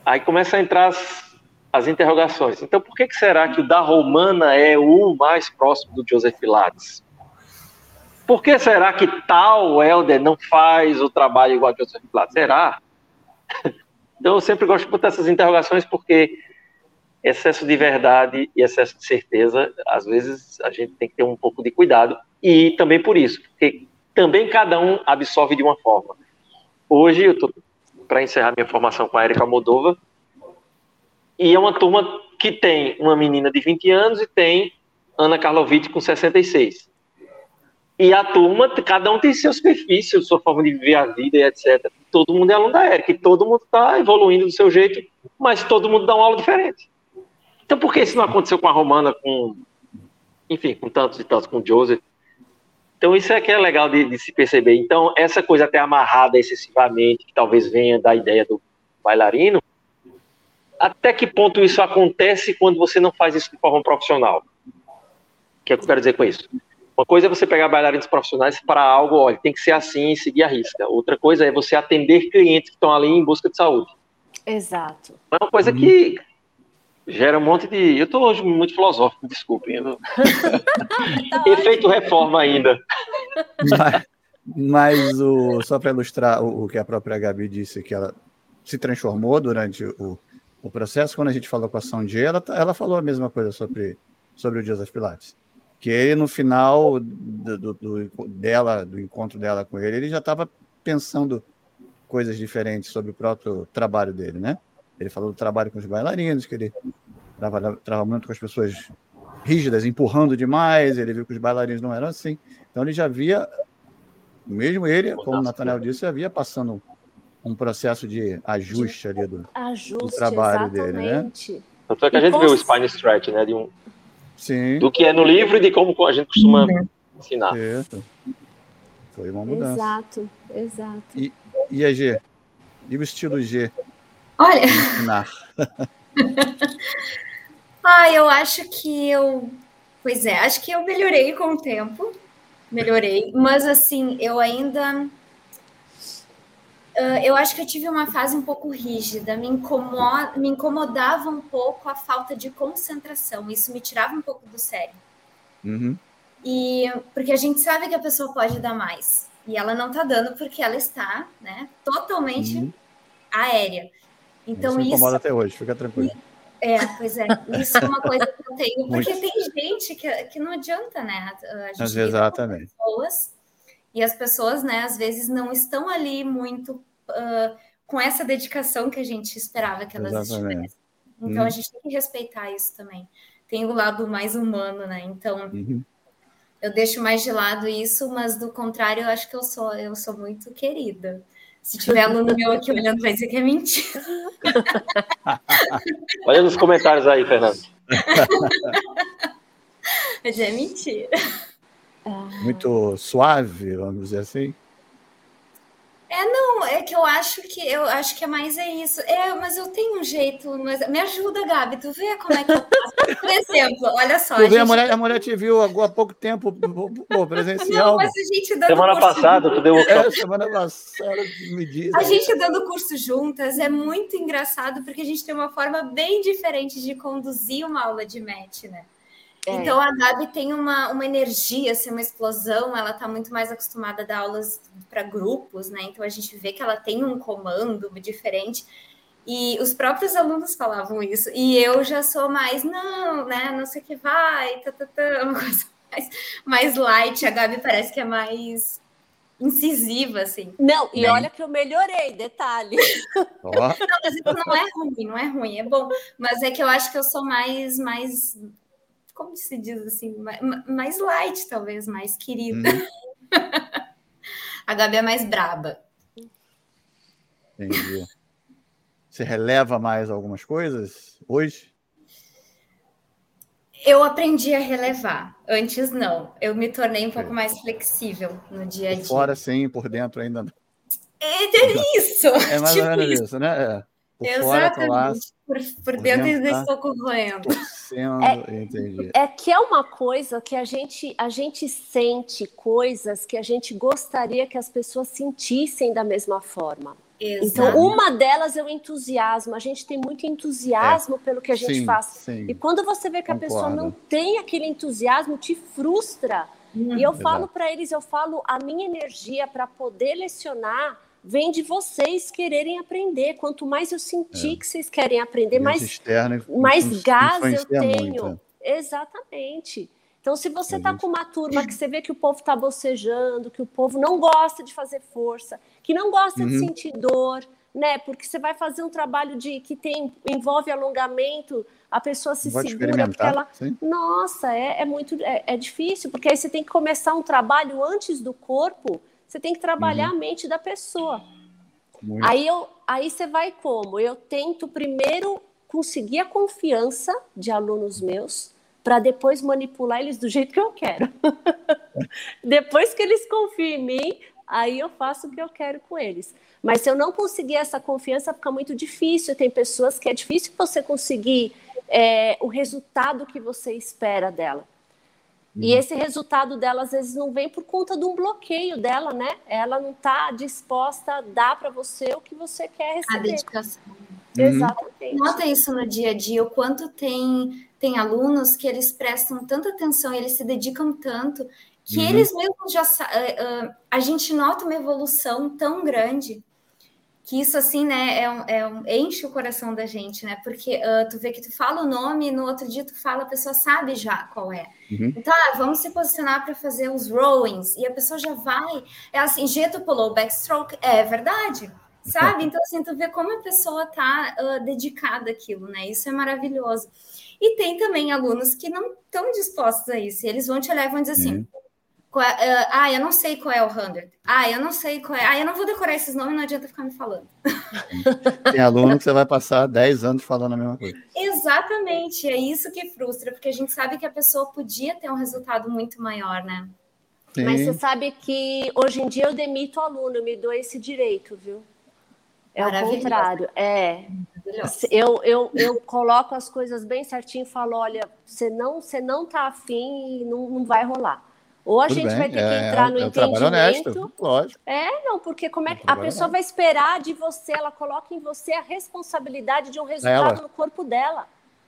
aí começa a entrar as, as interrogações. Então, por que, que será que o da romana é o mais próximo do Joseph Pilates? Por que será que tal elder não faz o trabalho igual a Joseph Pilates? Será? (laughs) Então, eu sempre gosto de botar essas interrogações porque excesso de verdade e excesso de certeza, às vezes a gente tem que ter um pouco de cuidado. E também por isso, porque também cada um absorve de uma forma. Hoje, eu estou para encerrar minha formação com a Erika Moldova, e é uma turma que tem uma menina de 20 anos e tem Ana Karlovic com 66. E a turma, cada um tem seus perfis, sua forma de viver a vida e etc. Todo mundo é aluno da Eric, todo mundo está evoluindo do seu jeito, mas todo mundo dá uma aula diferente. Então, por que isso não aconteceu com a Romana, com, enfim, com tantos e tantos, com o Joseph? Então, isso é que é legal de, de, se perceber. Então, essa coisa até amarrada excessivamente, que talvez venha da ideia do bailarino, até que ponto isso acontece quando você não faz isso de forma profissional? O que é que eu quero dizer com isso? Uma coisa é você pegar bailarinos profissionais para algo, olha, tem que ser assim e seguir a risca. Outra coisa é você atender clientes que estão ali em busca de saúde. Exato. É uma coisa que gera um monte de. Eu estou hoje muito filosófico, desculpem. Eu... (laughs) tá Efeito reforma ainda. Mas, mas o, só para ilustrar o, o, que a própria Gabi disse, que ela se transformou durante o, o processo, quando a gente falou com a Sandy, ela, ela falou a mesma coisa sobre, sobre o Joseph Pilates que ele, no final do, do, do, dela, do encontro dela com ele, ele já estava pensando coisas diferentes sobre o próprio trabalho dele, né? Ele falou do trabalho com os bailarinos, que ele trabalhava muito com as pessoas rígidas, empurrando demais, ele viu que os bailarinos não eram assim. Então ele já via, mesmo ele, como o Nathaniel disse, já via passando um processo de ajuste ali do, ajuste, do trabalho exatamente. dele, né? Tanto é que a gente vê o spine stretch, né? De um, Sim. do que é no livro e de como a gente costuma uhum. ensinar. Certo. Foi uma mudança. Exato, exato. E, e a G? E o estilo G? Olha. Ensinar. (laughs) ah, eu acho que eu. Pois é, acho que eu melhorei com o tempo. Melhorei. Mas assim, eu ainda Uh, eu acho que eu tive uma fase um pouco rígida, me, incomoda, me incomodava um pouco a falta de concentração, isso me tirava um pouco do sério. Uhum. E porque a gente sabe que a pessoa pode dar mais, e ela não está dando porque ela está, né, totalmente uhum. aérea. Então isso, isso incomoda até hoje, fica tranquilo. É, pois é. Isso é uma coisa que eu tenho, porque tem gente que, que não adianta, né? A gente Exatamente. pessoas, e as pessoas, né, às vezes não estão ali muito uh, com essa dedicação que a gente esperava que elas Exatamente. estivessem. Então Hum. a gente tem que respeitar isso também. Tem o lado mais humano, né? Então Uhum. eu deixo mais de lado isso, mas do contrário, eu acho que eu sou, eu sou muito querida. Se tiver aluno meu aqui olhando, vai dizer que é mentira. (laughs) Olha nos comentários aí, Fernando. Dizer é mentira. Muito suave, vamos dizer assim. Não, é que eu acho que eu acho que é mais é isso. É, mas eu tenho um jeito, mas me ajuda, Gabi. Tu vê como é que eu faço? (laughs) Por exemplo, olha só. Tu a vê, a gente- mulher, a mulher te viu há pouco tempo pô, presencial. Não, mas a gente dando Semana curso passada, tu deu É, semana passada, me diz. A gente dando curso juntas é muito engraçado porque a gente tem uma forma bem diferente de conduzir uma aula de match, né? É. Então a Gabi tem uma, uma energia, assim, uma explosão, ela está muito mais acostumada a dar aulas para grupos, né? Então a gente vê que ela tem um comando diferente. E os próprios alunos falavam isso. E eu já sou mais, não, né? Não sei o que vai, tá, tá, tá, (laughs) uma coisa mais, mais light. A Gabi parece que é mais incisiva, assim. Não, e Bem. olha que eu melhorei, detalhe. (laughs) Ó, Não, mas isso não é ruim, não é ruim, é bom. Mas é que eu acho que eu sou mais, mais como se diz assim, mais, light, talvez, mais querida. Uhum. (laughs) A Gabi é mais braba. entendi. Você releva mais algumas coisas hoje? Eu aprendi a relevar. Antes não. Eu me tornei um pouco mais flexível no dia a Por dia. fora sim, por dentro ainda não. É, é isso. É mais (laughs) tipo ou menos isso. isso, né? É. Por fora tô lá Exatamente. Por, por dentro ainda tá? estou corroendo. torcendo, entendi. É que é uma coisa que a gente, a gente sente coisas que a gente gostaria que as pessoas sentissem da mesma forma. Então, Exato. uma delas é o entusiasmo. A gente tem muito entusiasmo pelo que a gente sim, faz. sim. E quando você vê que a pessoa não tem aquele entusiasmo, te frustra. Uhum. E eu Exato. falo para eles, eu falo, a minha energia para poder lecionar vem de vocês quererem aprender. Quanto mais eu sentir que vocês querem aprender, mais externo mais gás eu tenho. muito, Exatamente. Então, se você está gente- com uma turma que você vê que o povo está bocejando, que o povo não gosta de fazer força, que não gosta de Uhum. sentir dor, né? Porque você vai fazer um trabalho de que tem envolve alongamento, a pessoa se Pode segura porque ela sim. nossa, é, é muito é, é difícil, porque aí você tem que começar um trabalho antes do corpo, você tem que trabalhar Uhum. a mente da pessoa. Muito. Aí, eu, aí você vai como? Eu tento primeiro conseguir a confiança de alunos meus para depois manipular eles do jeito que eu quero. (laughs) depois que eles confiam em mim, aí eu faço o que eu quero com eles. Mas se eu não conseguir essa confiança, fica muito difícil. Tem pessoas que é difícil você conseguir é, o resultado que você espera dela. E esse resultado dela, às vezes, não vem por conta de um bloqueio dela, né? Ela não está disposta a dar para você o que você quer A receber. dedicação. Uhum. Exatamente. Nota isso no dia a dia, o quanto tem, tem alunos que eles prestam tanta atenção, eles se dedicam tanto, que Uhum. eles mesmos já ah, ah, a gente nota uma evolução tão grande que isso assim, né, é um, é um- enche o coração da gente, né? Porque ah, tu vê que tu fala o nome, no outro dia tu fala, a pessoa sabe já qual é. Uhum. Então, ah, vamos se posicionar para fazer os rowings e a pessoa já vai, é assim, tu pulou backstroke, é verdade. Sabe? Então, assim, tu vê como a pessoa tá ah, dedicada àquilo, né? Isso é maravilhoso. E tem também alunos que não estão dispostos a isso. E eles vão te olhar e vão dizer assim: Uhum. qual é- ah, ah, eu não sei qual é o 100. Ah, eu não sei qual é. Ah, eu não vou decorar esses nomes, não adianta ficar me falando. (laughs) Tem aluno que você vai passar 10 anos falando a mesma coisa. Exatamente, é isso que frustra, porque a gente sabe que a pessoa podia ter um resultado muito maior, né? Mas Sim. você sabe que hoje em dia eu demito o aluno, eu me dou esse direito, viu? É o contrário. É. Eu, eu, eu coloco as coisas bem certinho e falo: olha, você não, você não tá afim e não, não vai rolar. Ou a Tudo gente bem, vai ter que é- entrar no é um entendimento. honesto, lógico. É, não, porque como é É um que a pessoa vai esperar de você, ela coloca em você a responsabilidade de um resultado Dela. no corpo dela.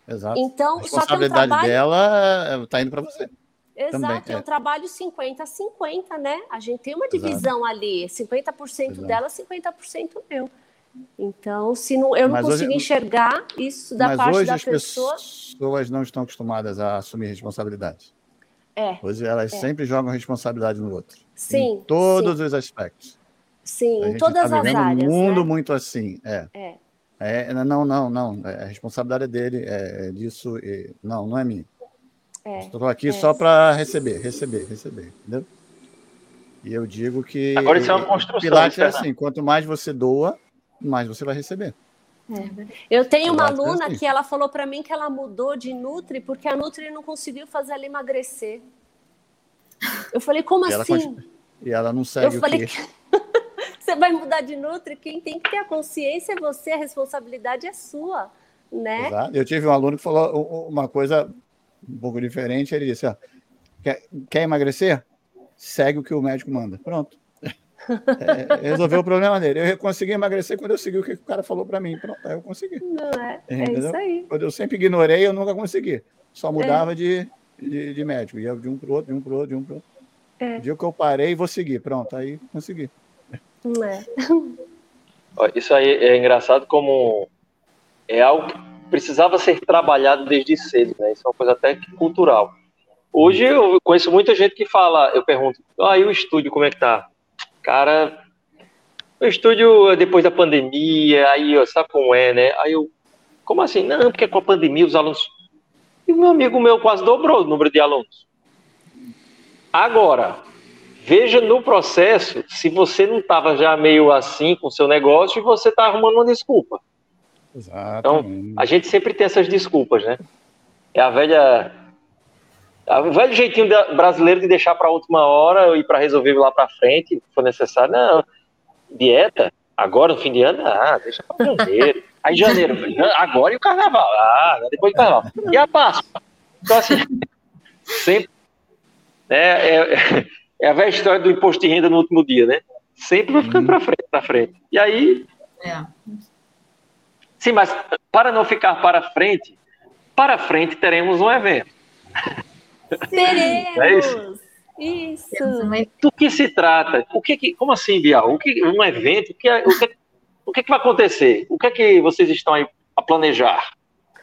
Exato. Então, a só que é um responsabilidade trabalho. dela está indo para você. Exato, também, é um é. trabalho 50-50, né? A gente tem uma Exato. divisão ali, 50% Exato. dela, 50% meu. Então, se não, eu não Mas consigo hoje- enxergar isso da Mas parte hoje da as pessoa. pessoas não estão acostumadas a assumir responsabilidade. É, Hoje elas É. sempre jogam responsabilidade no outro. sim. Em todos os aspectos. Sim, A sim em todas está as áreas. um mundo né? muito assim. É. É. É, não, não, não. É, a responsabilidade é dele, é, é disso. e- não, não é minha. É, Estou aqui é. só para receber, receber, receber, entendeu? E eu digo que. Agora isso é uma construção, Pilates é assim: quanto mais você doa, mais você vai receber. Eu tenho uma é aluna assim. que ela falou para mim que ela mudou de Nutri porque a Nutri não conseguiu fazer ela emagrecer. Eu falei, como E assim? continua- e ela não segue Eu o falei, que. (laughs) você vai mudar de Nutri? Quem tem que ter a consciência é você, a responsabilidade é sua, né? Exato. Eu tive um aluno que falou uma coisa um pouco diferente. Ele disse: ó, quer, quer emagrecer? Segue o que o médico manda. Pronto. É, resolveu o problema dele. Eu consegui emagrecer quando eu segui o que o cara falou para mim. Pronto, aí eu consegui. Não é? É isso aí. Quando eu sempre ignorei, eu nunca consegui. Só mudava É. de, de, de médico. Ia de um para o outro, de um para outro, de um para o outro. É. O dia que eu parei, vou seguir. Pronto, aí consegui. Não é? (laughs) Isso aí é engraçado como é algo que precisava ser trabalhado desde cedo, né? Isso é uma coisa até cultural. Hoje eu conheço muita gente que fala, eu pergunto, ah, e o estúdio como é que tá? Cara, o estúdio depois da pandemia, aí ó, sabe como é, né? Aí eu, como assim? Não, porque com a pandemia os alunos. E o meu amigo meu quase dobrou o número de alunos. Agora, veja no processo se você não estava já meio assim com o seu negócio e você está arrumando uma desculpa. Exatamente. A gente sempre tem essas desculpas, né? É a velha. É O velho jeitinho brasileiro de deixar para a última hora e para resolver lá para frente, se for necessário. Não, dieta, agora no fim de ano, ah, deixa para janeiro. Aí janeiro, agora e o carnaval, ah, depois do carnaval. E a Páscoa? Então, assim, sempre. né, é, é a velha história do imposto de renda no último dia, né? Sempre vai ficando para frente, para frente. E aí, É. Sim, mas para não ficar para frente, para frente teremos um evento. Teremos! É isso? Isso! Mas Do que se trata? O que, que como assim, Bial? O que um evento? O que, é- o que, o que, que vai acontecer? O que é que vocês estão aí a planejar?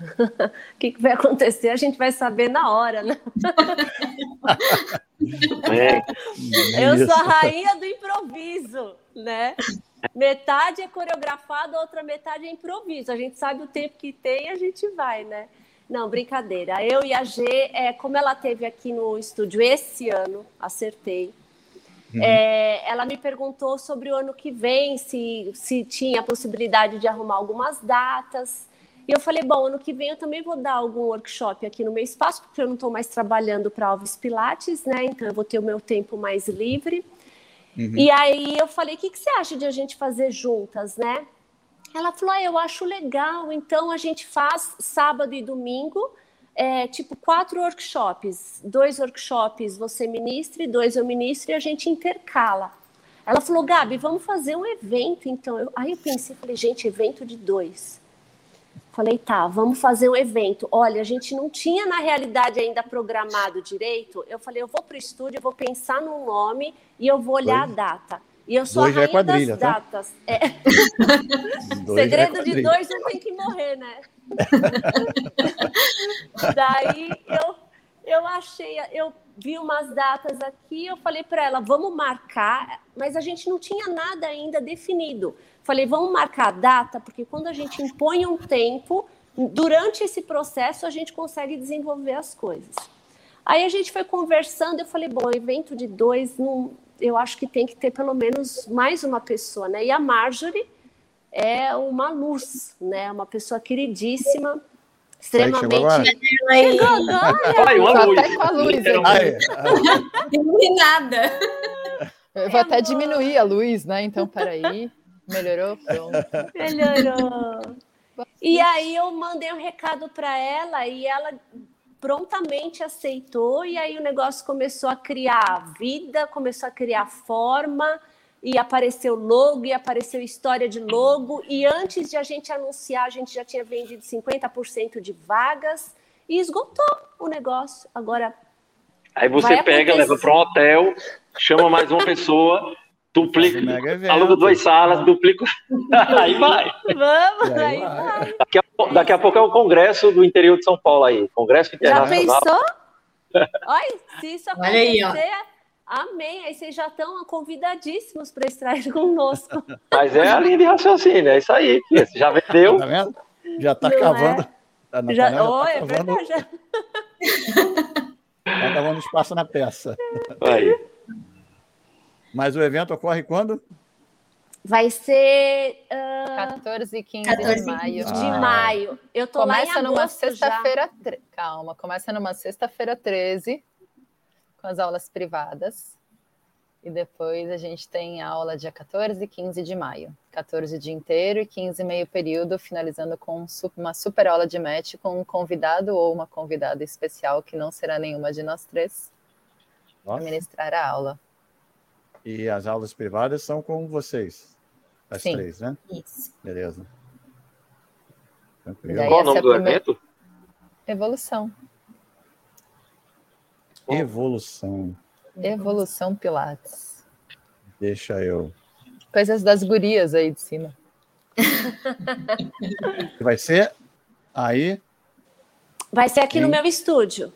(laughs) O que, que vai acontecer? A gente vai saber na hora, né? (laughs) É, Eu sou a rainha do improviso, né? Metade é coreografado, a outra metade é improviso. A gente sabe o tempo que tem, a gente vai, né? Não, brincadeira. Eu e a G, é, como ela teve aqui no estúdio esse ano, acertei. É, ela me perguntou sobre o ano que vem, se, se tinha a possibilidade de arrumar algumas datas. E eu falei, bom, ano que vem eu também vou dar algum workshop aqui no meu espaço, porque eu não estou mais trabalhando para Alves Pilates, né? Então eu vou ter o meu tempo mais livre. Uhum. E aí eu falei, o que, que você acha de a gente fazer juntas, né? Ela falou, ah, eu acho legal, então a gente faz sábado e domingo, é, tipo quatro workshops, dois workshops você ministra e dois eu ministro e a gente intercala. Ela falou, Gabi, vamos fazer um evento, então. Eu, aí eu pensei, falei, gente, evento de dois. Falei, tá, vamos fazer um evento. Olha, a gente não tinha na realidade ainda programado direito. Eu falei, eu vou para o estúdio, eu vou pensar num nome e eu vou olhar Dois. a data. E eu sou Dois a já é rainha quadrilha, das tá? datas. É, (laughs) Dois é segredo de quadrilha. dois não tem que morrer, né? (laughs) Daí eu, eu achei, eu vi umas datas aqui, eu falei para ela, vamos marcar, mas a gente não tinha nada ainda definido. Falei, vamos marcar a data, porque quando a gente impõe um tempo, durante esse processo a gente consegue desenvolver as coisas. Aí a gente foi conversando, eu falei, bom, evento de dois, não, eu acho que tem que ter pelo menos mais uma pessoa, né? E a Marjorie é uma luz, né? Uma pessoa queridíssima, extremamente. chegou agora? Chegou agora. Uma Tá até com a luz, (laughs) iluminada. Eu vou até amor. diminuir a luz, né? Então, peraí. Melhorou? Pronto. Melhorou. E aí eu mandei um recado para ela e ela prontamente aceitou e aí o negócio começou a criar vida, começou a criar forma e apareceu logo e apareceu história de logo e antes de a gente anunciar a gente já tinha vendido 50% de vagas e esgotou o negócio. Agora Aí você pega, acontecer. leva para um hotel, chama mais uma pessoa, evento. aluga duas salas, duplica. (laughs) aí vai. Vamos, aí aí vai. Daqui a, daqui a pouco é o Congresso do interior de São Paulo aí. Congresso Já Internacional. pensou? Olha, se isso Olha aí, ó. acontecer, amém. Aí vocês já estão convidadíssimos para extrair conosco. Mas é a linha de raciocínio, é isso aí. Você já vendeu. Tá vendo? Já tá Não cavando. Tá na Já, panela, oh, tá é cavando, verdade. já- tá cavando espaço na peça. Aí. Mas o evento ocorre quando? Vai ser ah, 14 e 15 14 de e maio. de Ah. maio. Eu tô lá Começa em numa sexta-feira. tre- Calma, começa numa sexta-feira 13, com as aulas privadas. E depois a gente tem aula dia 14 e 15 de maio. 14 o dia inteiro e 15 meio período, finalizando com um uma super aula de match com um convidado ou uma convidada especial, que não será nenhuma de nós três, para Nossa. ministrar a aula. E as aulas privadas são com vocês. As Sim. três, né? Isso. Beleza. Tranquilo. Qual o nome é do primeira- evento? Evolução. Evolução. Evolução Pilates. Deixa eu. Coisas das gurias aí de cima. (laughs) Vai ser aí Vai ser aqui no Sim. meu estúdio,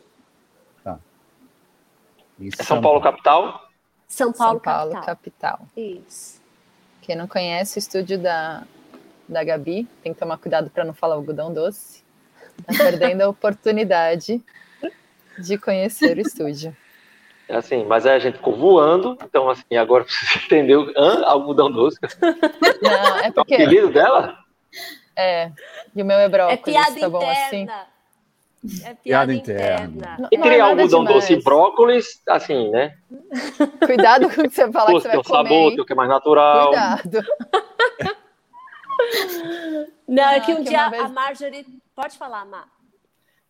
em É São Paulo capital? São Paulo, São Paulo, capital. capital. Isso. Quem não conhece o estúdio da, da Gabi, tem que tomar cuidado para não falar algodão doce. Tá (laughs) perdendo a oportunidade de conhecer o estúdio. É assim, mas aí a gente ficou voando, então assim, agora (laughs) você entendeu? Hã? Algodão doce. Não, é É o porque. apelido dela? É, e o meu é É brócolis, piada tá bom assim? É piada, Piada interna. interna. Entre é algodão doce e demais. brócolis, assim, né? Cuidado com o que você fala Pô, que você tem vai sabor, comer. tem hein? o que é mais natural. Cuidado. Não, é Não, que um que dia vez- a Marjorie. Pode falar, Má.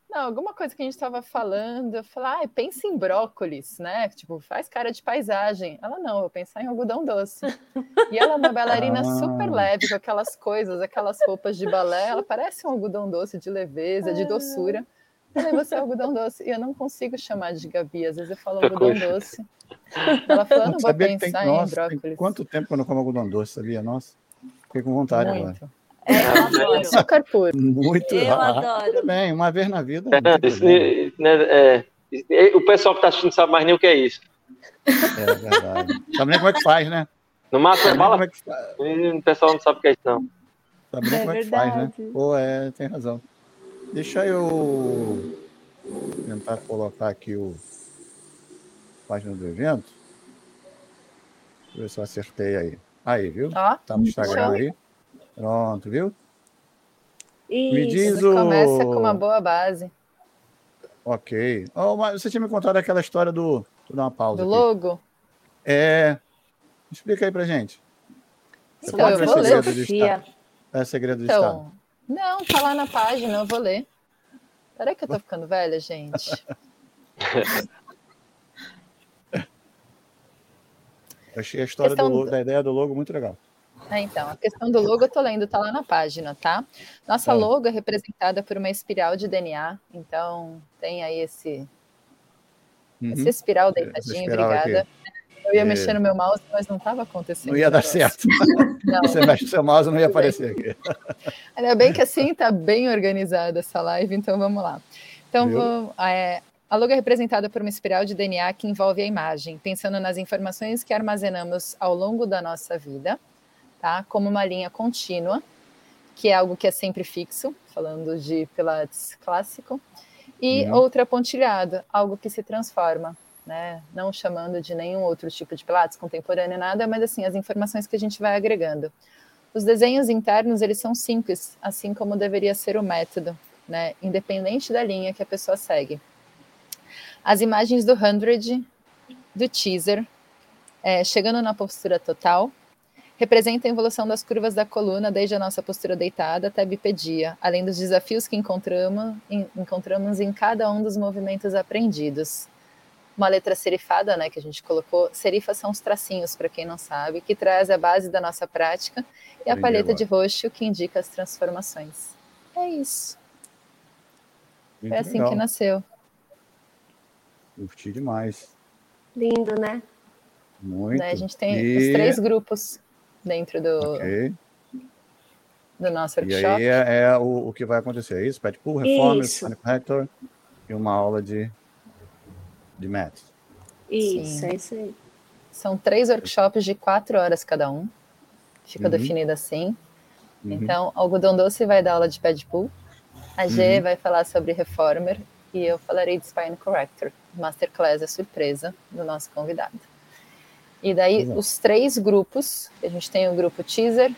Não, alguma coisa que a gente estava falando, eu falei, ah, pensa em brócolis, né? Tipo, faz cara de paisagem. Ela não, eu vou pensar em algodão doce. E ela é uma bailarina Ah. super leve, com aquelas coisas, aquelas roupas de balé. Ela parece um algodão doce de leveza, de doçura. Você é algodão doce. E eu não consigo chamar de Gabi, às vezes eu falo algodão coisa. doce. Ela falou, eu não vou que tem, pensar em nossa, tem brócolis. quanto tempo que eu não como algodão doce, sabia? Nossa, fiquei com vontade agora. Muito. É, eu adoro. (laughs) Açúcar puro. Muito Eu adoro. Tudo bem, uma vez na vida. não É, tem isso, né, é, é, o pessoal que está assistindo sabe mais nem o que é isso. É verdade. Sabe nem como é que faz, né? No máximo é bala. é que faz, O pessoal não sabe o que é isso, não. sabe nem É como é que faz, né? Pô, é, tem razão. Deixa eu tentar colocar aqui o página do evento. Deixa eu ver se eu acertei aí. Aí, viu? Ó, Tá no Instagram aí. Pronto, viu? Me Isso. diz Tudo o. começa com uma boa base. Ok. Oh, mas você tinha me contado aquela história do. Vou dar uma pausa. Do aqui. logo. É. Explica aí pra gente. Então, eu vou ler. Sofia. Estado. É segredo do Estado. Não, tá lá na página, eu vou ler. Peraí que eu tô ficando velha, gente. Eu (laughs) achei a história do logo, do- da ideia do logo muito legal. É, então, a questão do logo eu tô lendo, tá lá na página, tá? Nossa É. logo é representada por uma espiral de DNA, então tem aí esse, Uhum. essa espiral Essa deitadinha, espiral obrigada. aqui. Eu ia É. mexer no meu mouse, mas não tava acontecendo. Não ia dar certo. (laughs) (laughs) Você mexe o seu mouse não ia aparecer aqui. (laughs) Ainda bem que assim tá bem organizada essa live, então vamos lá. Então, vou, é, a logo é representada por uma espiral de DNA que envolve a imagem, pensando nas informações que armazenamos ao longo da nossa vida, tá? Como uma linha contínua, que é algo que é sempre fixo, falando de Pilates clássico, e Uhum. outra pontilhada, algo que se transforma, né? Não chamando de nenhum outro tipo de Pilates contemporâneo, nada, mas assim, as informações que a gente vai agregando. Os desenhos internos, eles são simples, assim como deveria ser o método, né? Independente da linha que a pessoa segue. As imagens do 100, do teaser, é, chegando na postura total, representa a evolução das curvas da coluna desde a nossa postura deitada até a bipedia, além dos desafios que encontramos em, encontramos em cada um dos movimentos aprendidos. Uma letra serifada, né, que a gente colocou. Serifas são os tracinhos, para quem não sabe, que traz a base da nossa prática e a palheta de roxo que indica as transformações. É isso. Muito Foi assim legal. que nasceu. Curti demais. Lindo, né? Muito. Né? A gente tem E- os três grupos dentro do, Ok. do nosso E workshop. aí é, é o, o que vai acontecer, é isso? Pet Pool, Reformer, e uma aula de, de Math. Isso, Sim. é isso aí. São três workshops de quatro horas cada um. Fica Uhum. definido assim. Uhum. Então, Algodão Doce vai dar aula de pad pool, a G Uhum. vai falar sobre Reformer e eu falarei de Spine Corrector. Masterclass é surpresa do nosso convidado. E daí, Legal. os três grupos, a gente tem o grupo Teaser,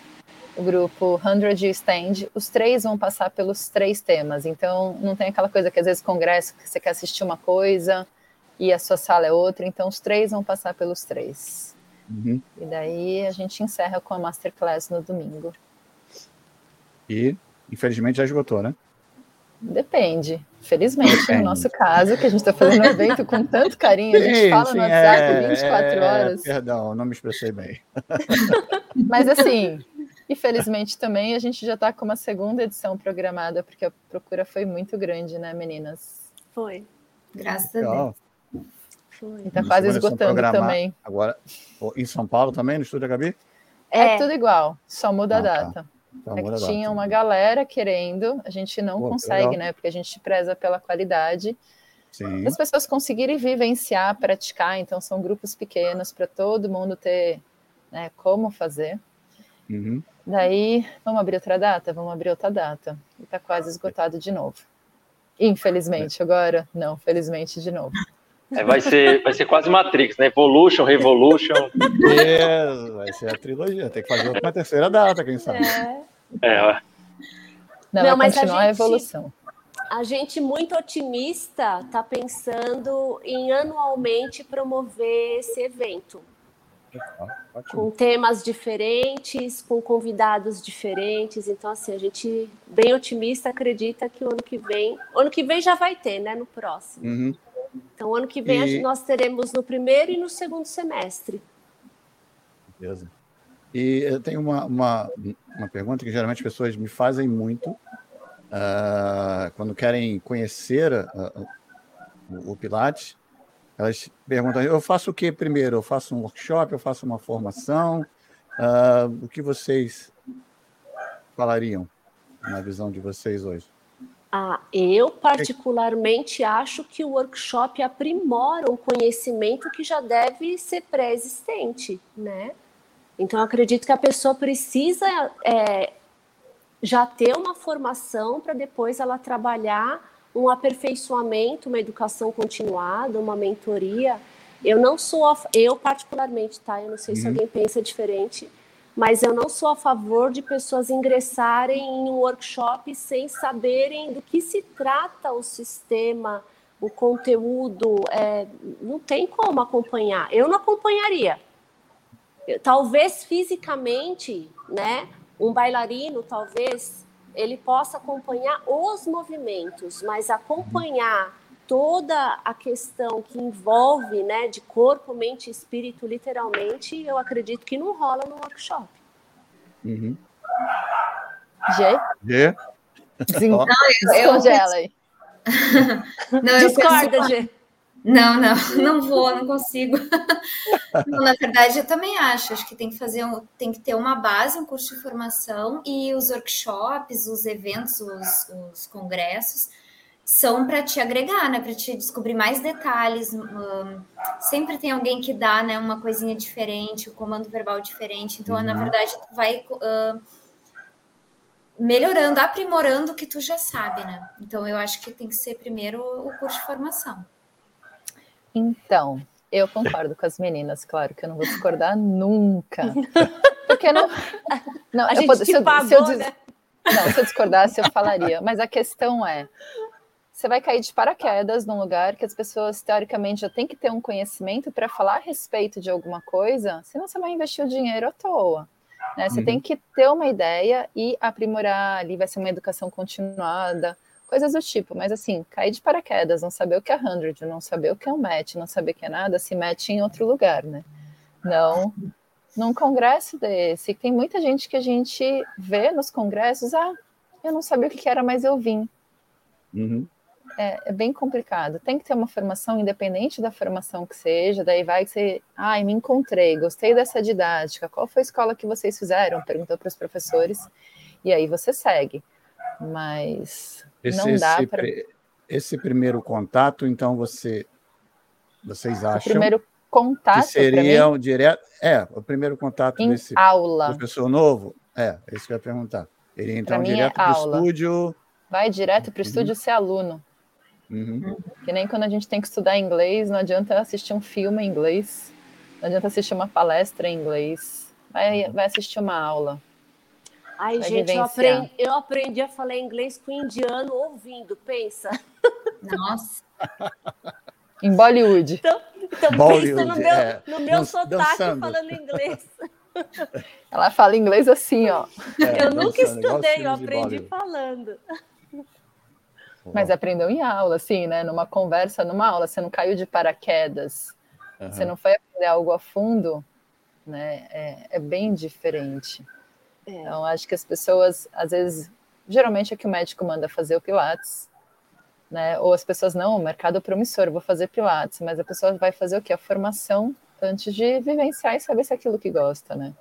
o grupo 100 e Stand, os três vão passar pelos três temas. Então, não tem aquela coisa que às vezes congresso, que você quer assistir uma coisa e a sua sala é outra. Então, os três vão passar pelos três. Uhum. E daí, a gente encerra com a Masterclass no domingo. E, infelizmente, já esgotou, né? Depende. Felizmente, Depende. no nosso caso, que a gente está fazendo um evento com tanto carinho, a gente Sim, fala sim, no WhatsApp é, 24 é, horas. Perdão, não me expressei bem. (laughs) Mas assim, infelizmente também a gente já está com uma segunda edição programada, porque a procura foi muito grande, né, meninas? Foi, Graças a Deus. Foi. E tá Uma quase esgotando também. Agora, em São Paulo também, no estúdio Gabi? É, É, tudo igual, só muda a Ah, tá. data. Então, É muda que a tinha data. uma galera querendo, a gente não Pô, consegue, legal. né? Porque a gente preza pela qualidade. Sim. as pessoas conseguirem vivenciar, praticar, então são grupos pequenos para todo mundo ter né, como fazer. Uhum. Daí, vamos abrir outra data? Vamos abrir outra data. E está quase esgotado de novo. Infelizmente, agora, não, felizmente de novo. É, vai, ser, vai ser quase Matrix, né? Evolution, Revolution. É, vai ser a trilogia. Tem que fazer uma terceira data, quem sabe. é. É. Não, Não, mas a continuar a, gente- evolução. A gente muito otimista está pensando em anualmente promover esse evento Ah, com temas diferentes, com convidados diferentes. Então, assim, a gente bem otimista acredita que o ano que vem, ano que vem já vai ter, né? No próximo. Uhum. Então, ano que vem E- nós teremos no primeiro e no segundo semestre. Beleza. E eu tenho uma, uma, uma pergunta que geralmente as pessoas me fazem muito ah, quando querem conhecer o, o Pilates. Elas perguntam: eu faço o que primeiro? Eu faço um workshop? Eu faço uma formação? Ah, o que vocês falariam na visão de vocês hoje? Ah, eu particularmente acho que o workshop aprimora um conhecimento que já deve ser pré-existente, né? Então, eu acredito que a pessoa precisa é, já ter uma formação para depois ela trabalhar um aperfeiçoamento, uma educação continuada, uma mentoria. Eu não sou, eu particularmente, tá? Eu não sei se Uhum. alguém pensa diferente, mas eu não sou a favor de pessoas ingressarem em um workshop sem saberem do que se trata o sistema, o conteúdo. é, não tem como acompanhar. Eu não acompanharia. Eu- talvez fisicamente, né? Um bailarino, talvez, ele possa acompanhar os movimentos, mas acompanhar toda a questão que envolve, né, de corpo, mente e espírito, literalmente, eu acredito que não rola no workshop. Uhum. G, G? desin- Ó, descongela aí. Não, eu (laughs) Discorda, penso- Gê. Não, não, não vou, não consigo. (laughs) Não, na verdade, eu também acho. Acho que tem que fazer, um, tem que ter uma base, um curso de formação e os workshops, os eventos, os, os congressos são para te agregar, né? Para te descobrir mais detalhes. hum, sempre tem alguém que dá, né? Uma coisinha diferente, o comando verbal diferente. Então, na Uhum. verdade, tu vai hum, melhorando, aprimorando o que tu já sabe, né? Então, eu acho que tem que ser primeiro o curso de formação. Então, eu concordo com as meninas, claro que eu não vou discordar nunca. (laughs) Porque não. não A eu gente pod- te se eu- se eu né? Não, se eu discordasse, eu falaria. Mas a questão é: você vai cair de paraquedas num lugar que as pessoas, teoricamente, já têm que ter um conhecimento para falar a respeito de alguma coisa, senão você vai investir o dinheiro à toa. né? Você Uhum. tem que ter uma ideia e aprimorar ali, vai ser uma educação continuada, coisas do tipo. Mas assim, cair de paraquedas, não saber o que é 100, não saber o que é um match, não saber o que é nada, se mete em outro lugar, né? Não num congresso desse. Tem muita gente que a gente vê nos congressos, ah, eu não sabia o que era, mas eu vim. Uhum. É, é, bem complicado. Tem que ter uma formação independente da formação que seja, daí vai que você, ai, me encontrei, gostei dessa didática, qual foi a escola que vocês fizeram? Perguntou para os professores, e aí você segue. Mas esse, não dá para. Esse primeiro contato, então, você, vocês acham. O primeiro contato. Que seria mim, direto. É, o primeiro contato em desse aula. professor novo. É, é isso que eu ia perguntar. Ele então direto é para o estúdio. Vai direto para o uhum. estúdio ser aluno. Uhum. Que nem quando a gente tem que estudar inglês, não adianta assistir um filme em inglês, não adianta assistir uma palestra em inglês, vai, vai assistir uma aula. Ai, gente, eu aprendi, eu aprendi, a falar inglês com indiano ouvindo, pensa. Nossa. (laughs) em Bollywood. Então, então Bollywood, pensa no meu, é, no meu sotaque dançando. falando inglês. Ela fala inglês assim, ó. É, eu nunca estudei, eu aprendi falando. Mas aprendeu em aula, assim, né? Numa conversa, numa aula, você não caiu de paraquedas, uhum. você não foi aprender algo a fundo, né? É, é bem diferente. É. Então, acho que as pessoas, às vezes, geralmente é que o médico manda fazer o Pilates, né? Ou as pessoas, não, o mercado é promissor, vou fazer Pilates, mas a pessoa vai fazer o quê? A formação antes de vivenciar e saber se é aquilo que gosta, né?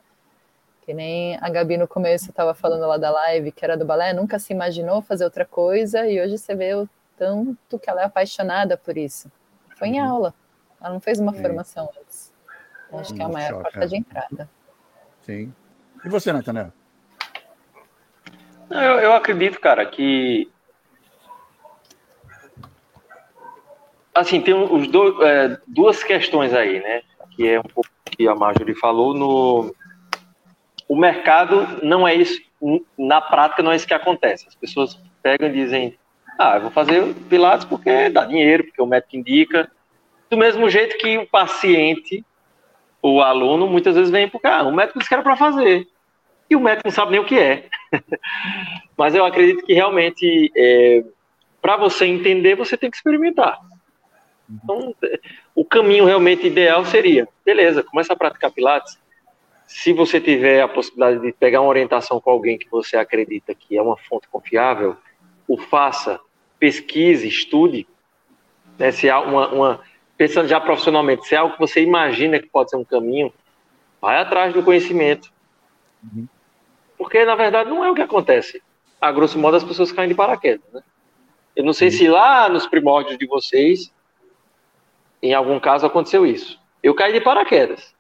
Que nem a Gabi no começo estava falando lá da live, que era do balé, nunca se imaginou fazer outra coisa, e hoje você vê o tanto que ela é apaixonada por isso. Foi em uhum. aula. Ela não fez uma Sim. formação antes. Acho que é a maior choque, porta é. de entrada. Sim. E você, Natanel? Eu, eu acredito, cara, que assim, tem os dois, é, duas questões aí, né? Que é um pouco que a Marjorie falou no o mercado não é isso, na prática não é isso que acontece. As pessoas pegam e dizem, ah, eu vou fazer pilates porque dá dinheiro, porque o médico indica. Do mesmo jeito que o paciente, o aluno, muitas vezes vem porque ah, o médico disse que era para fazer. E o médico não sabe nem o que é. (laughs) Mas eu acredito que realmente, é, para você entender, você tem que experimentar. Então, o caminho realmente ideal seria, beleza, começa a praticar pilates, se você tiver a possibilidade de pegar uma orientação com alguém que você acredita que é uma fonte confiável, o faça, pesquise, estude, né, se há uma, uma, pensando já profissionalmente, se é algo que você imagina que pode ser um caminho, vai atrás do conhecimento. Uhum. Porque, na verdade, não é o que acontece. A grosso modo, as pessoas caem de paraquedas. Né? Eu não sei uhum. se lá nos primórdios de vocês, em algum caso, aconteceu isso. Eu caí de paraquedas.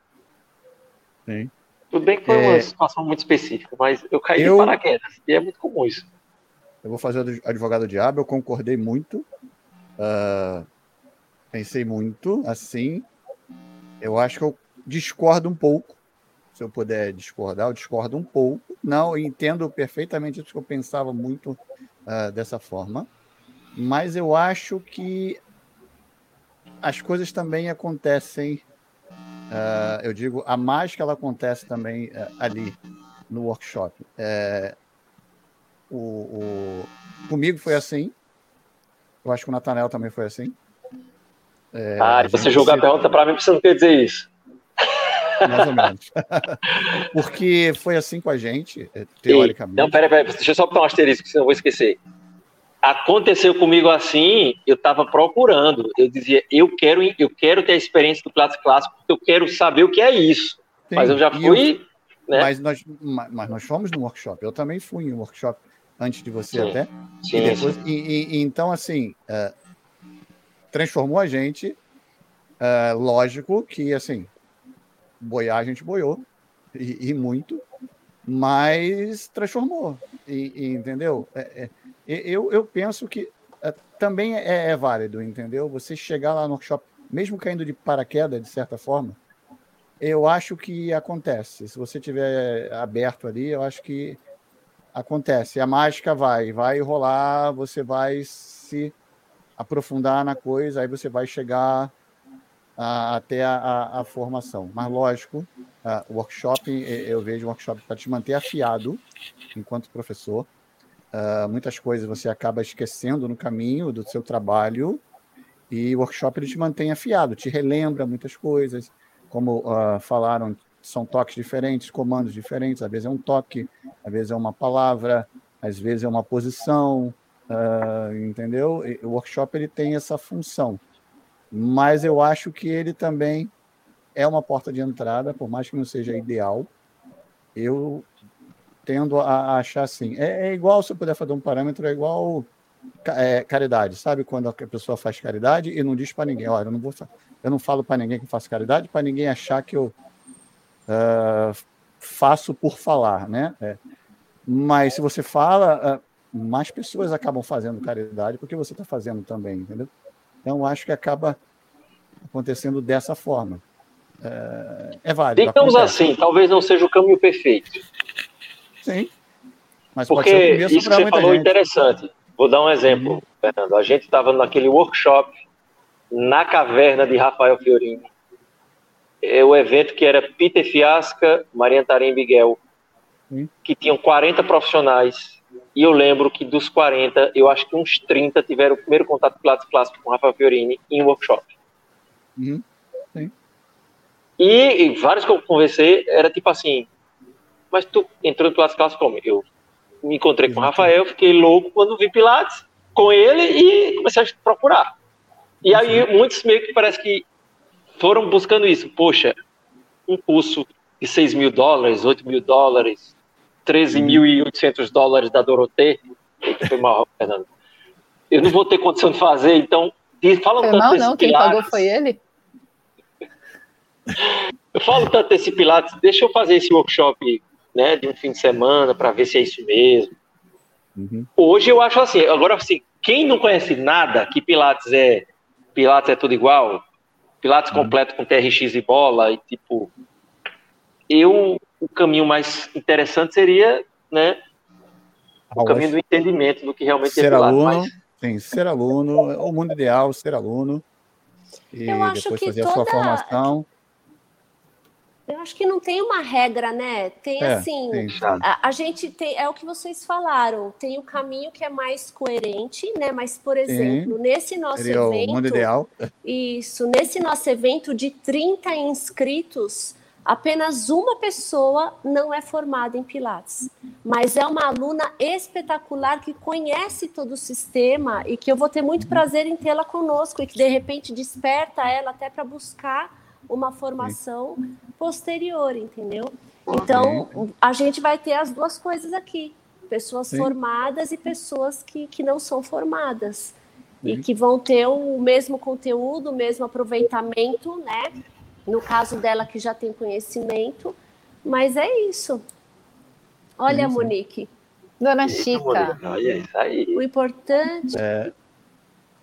Sim. Tudo bem que foi é... uma situação muito específica, mas eu caí eu... de paraquedas, e é muito comum isso. Eu vou fazer o advogado diabo, eu concordei muito, uh, pensei muito, assim, eu acho que eu discordo um pouco, se eu puder discordar, eu discordo um pouco, não, entendo perfeitamente isso que eu pensava muito uh, dessa forma, mas eu acho que as coisas também acontecem Uh, eu digo, a mágica ela acontece também uh, ali no workshop. É, o, o, comigo foi assim. Eu acho que o Natanel também foi assim. É, ah, e você jogou a pergunta para mim, você não quer dizer isso. Mais ou menos. (laughs) Porque foi assim com a gente, eh, teoricamente. não, peraí, peraí, deixa eu só botar um asterisco, senão eu vou esquecer aconteceu comigo assim, eu estava procurando, eu dizia, eu quero, eu quero ter a experiência do clássico, porque eu quero saber o que é isso. Sim, mas eu já fui. Eu, né? mas, nós, mas nós fomos no workshop, eu também fui em um workshop antes de você sim, até. Sim, e, depois, e, e, então, assim, uh, transformou a gente. Uh, lógico que, assim, boiar a gente boiou, e, e muito, mas transformou, e, entendeu? É, é, eu, eu penso que é, também é, é, válido, entendeu? Você chegar lá no workshop, mesmo caindo de paraquedas, de certa forma, eu acho que acontece. Se você tiver aberto ali, eu acho que acontece. A mágica vai, vai rolar, você vai se aprofundar na coisa, aí você vai chegar a, até a, a, a, formação. Mas, lógico, o workshop, eu vejo o workshop para te manter afiado enquanto professor, Uh, muitas coisas você acaba esquecendo no caminho do seu trabalho e o workshop ele te mantém afiado, te relembra muitas coisas, como uh, falaram, são toques diferentes, comandos diferentes, às vezes é um toque, às vezes é uma palavra, às vezes é uma posição, Uh, entendeu? O workshop ele tem essa função, mas eu acho que ele também é uma porta de entrada, por mais que não seja ideal. Eu tendo a achar assim. É, é igual, se eu puder fazer um parâmetro, é igual é, caridade, sabe? Quando a pessoa faz caridade e não diz para ninguém, olha, eu não vou, eu não falo para ninguém que faço caridade, para ninguém achar que eu uh, faço por falar, né? É. Mas se você fala, uh, mais pessoas acabam fazendo caridade porque você está fazendo também, entendeu? Então acho que acaba acontecendo dessa forma. Uh, é válido. Digamos assim, talvez não seja o caminho perfeito. Sim. Mas Porque isso que você falou é interessante. Vou dar um exemplo, uhum. Fernando. A gente estava naquele workshop na caverna de Rafael Fiorini. É o evento que era Peter Fiasca, Maria Tarim Miguel, uhum. que tinham 40 profissionais. E eu lembro que dos 40, eu acho que uns 30 tiveram o primeiro contato clássico com Rafael Fiorini em workshop. Uhum. E, e vários que eu conversei, era tipo assim, mas tu entrou no Pilates Clássico como? Eu me encontrei com o Rafael, fiquei louco quando vi Pilates com ele e comecei a procurar. E aí muitos meio que parece que foram buscando isso. Poxa, um curso de 6 mil dólares, 8 mil dólares, 13.800 dólares da Dorotê. Foi mal, (laughs) Fernando. Eu não vou ter condição de fazer, então falam foi tanto mal, não, quem pagou foi ele? (laughs) Eu falo tanto desse Pilates, deixa eu fazer esse workshop né, de um fim de semana para ver se é isso mesmo. Uhum. Hoje eu acho assim, agora assim, quem não conhece nada que Pilates é Pilates é tudo igual, Pilates uhum. completo com TRX e bola e tipo, eu o caminho mais interessante seria, né, o caminho do entendimento do que realmente ser é Pilates. Aluno, mas... Sim, ser aluno, o mundo ideal, ser aluno e depois fazer toda... a sua formação. Eu acho que não tem uma regra, né? Tem é, assim, a, a, gente tem, é o que vocês falaram, tem o um caminho que é mais coerente, né? Mas, por exemplo, Sim. nesse nosso evento. O mundo ideal. Isso, nesse nosso evento de 30 inscritos, apenas uma pessoa não é formada em Pilates, mas é uma aluna espetacular que conhece todo o sistema e que eu vou ter muito uhum. prazer em tê-la conosco e que de repente desperta ela até para buscar uma formação posterior, entendeu? Então, a gente vai ter as duas coisas aqui: pessoas Sim. formadas e pessoas que, que não são formadas. Sim. E que vão ter o mesmo conteúdo, o mesmo aproveitamento, né? No caso dela, que já tem conhecimento. Mas é isso. Olha, Monique. Dona Chica. Olha isso aí. O importante. É,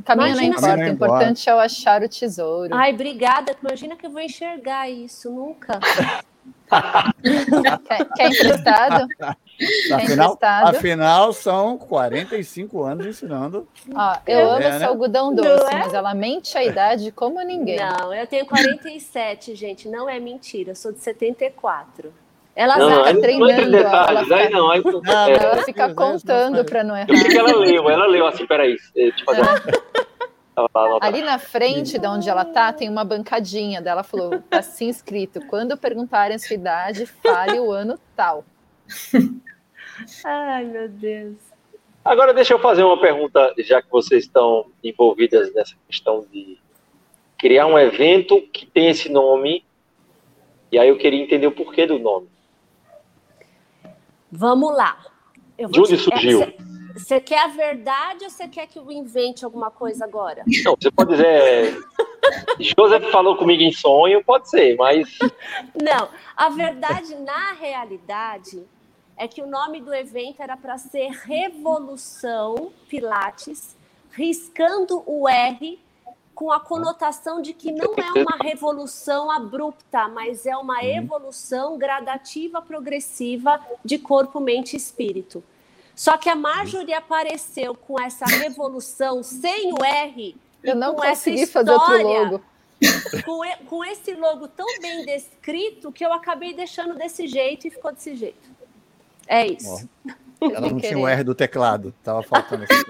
Caminho imagina importa, o importante é o achar o tesouro. Ai, obrigada. Imagina que eu vou enxergar isso, nunca. (laughs) quer, quer emprestado? Afinal, afinal, são 45 anos ensinando. Ó, eu é, amo né? esse algodão doce, é? mas ela mente a idade como ninguém. Não, eu tenho 47, gente. Não é mentira, eu sou de 74. Ela não, fica treinando. Detalhes, ela fica, não, aí, não, é, ela fica contando para não errar. Eu sei que ela leu, ela leu assim, peraí. Tipo, Ali na frente de onde ela tá, tem uma bancadinha dela falou, tá assim escrito, quando perguntarem a sua idade, fale o ano tal. (laughs) Ai, meu Deus. Agora deixa eu fazer uma pergunta, já que vocês estão envolvidas nessa questão de criar um evento que tem esse nome, e aí eu queria entender o porquê do nome. Vamos lá. de onde te... surgiu? É, você quer a verdade ou você quer que eu invente alguma coisa agora? Não, você pode dizer. Joseph falou comigo em sonho, pode ser, mas. (laughs) Não, a verdade, na realidade, é que o nome do evento era para ser Revolução Pilates, riscando o R com a conotação de que não é uma revolução abrupta, mas é uma uhum. evolução gradativa, progressiva de corpo, mente e espírito. Só que a Marjorie apareceu com essa revolução sem o R. Eu não consegui fazer outro logo. Com, com esse logo tão bem descrito que eu acabei deixando desse jeito e ficou desse jeito. É isso. Oh, ela não tinha o R do teclado, tava faltando esse R.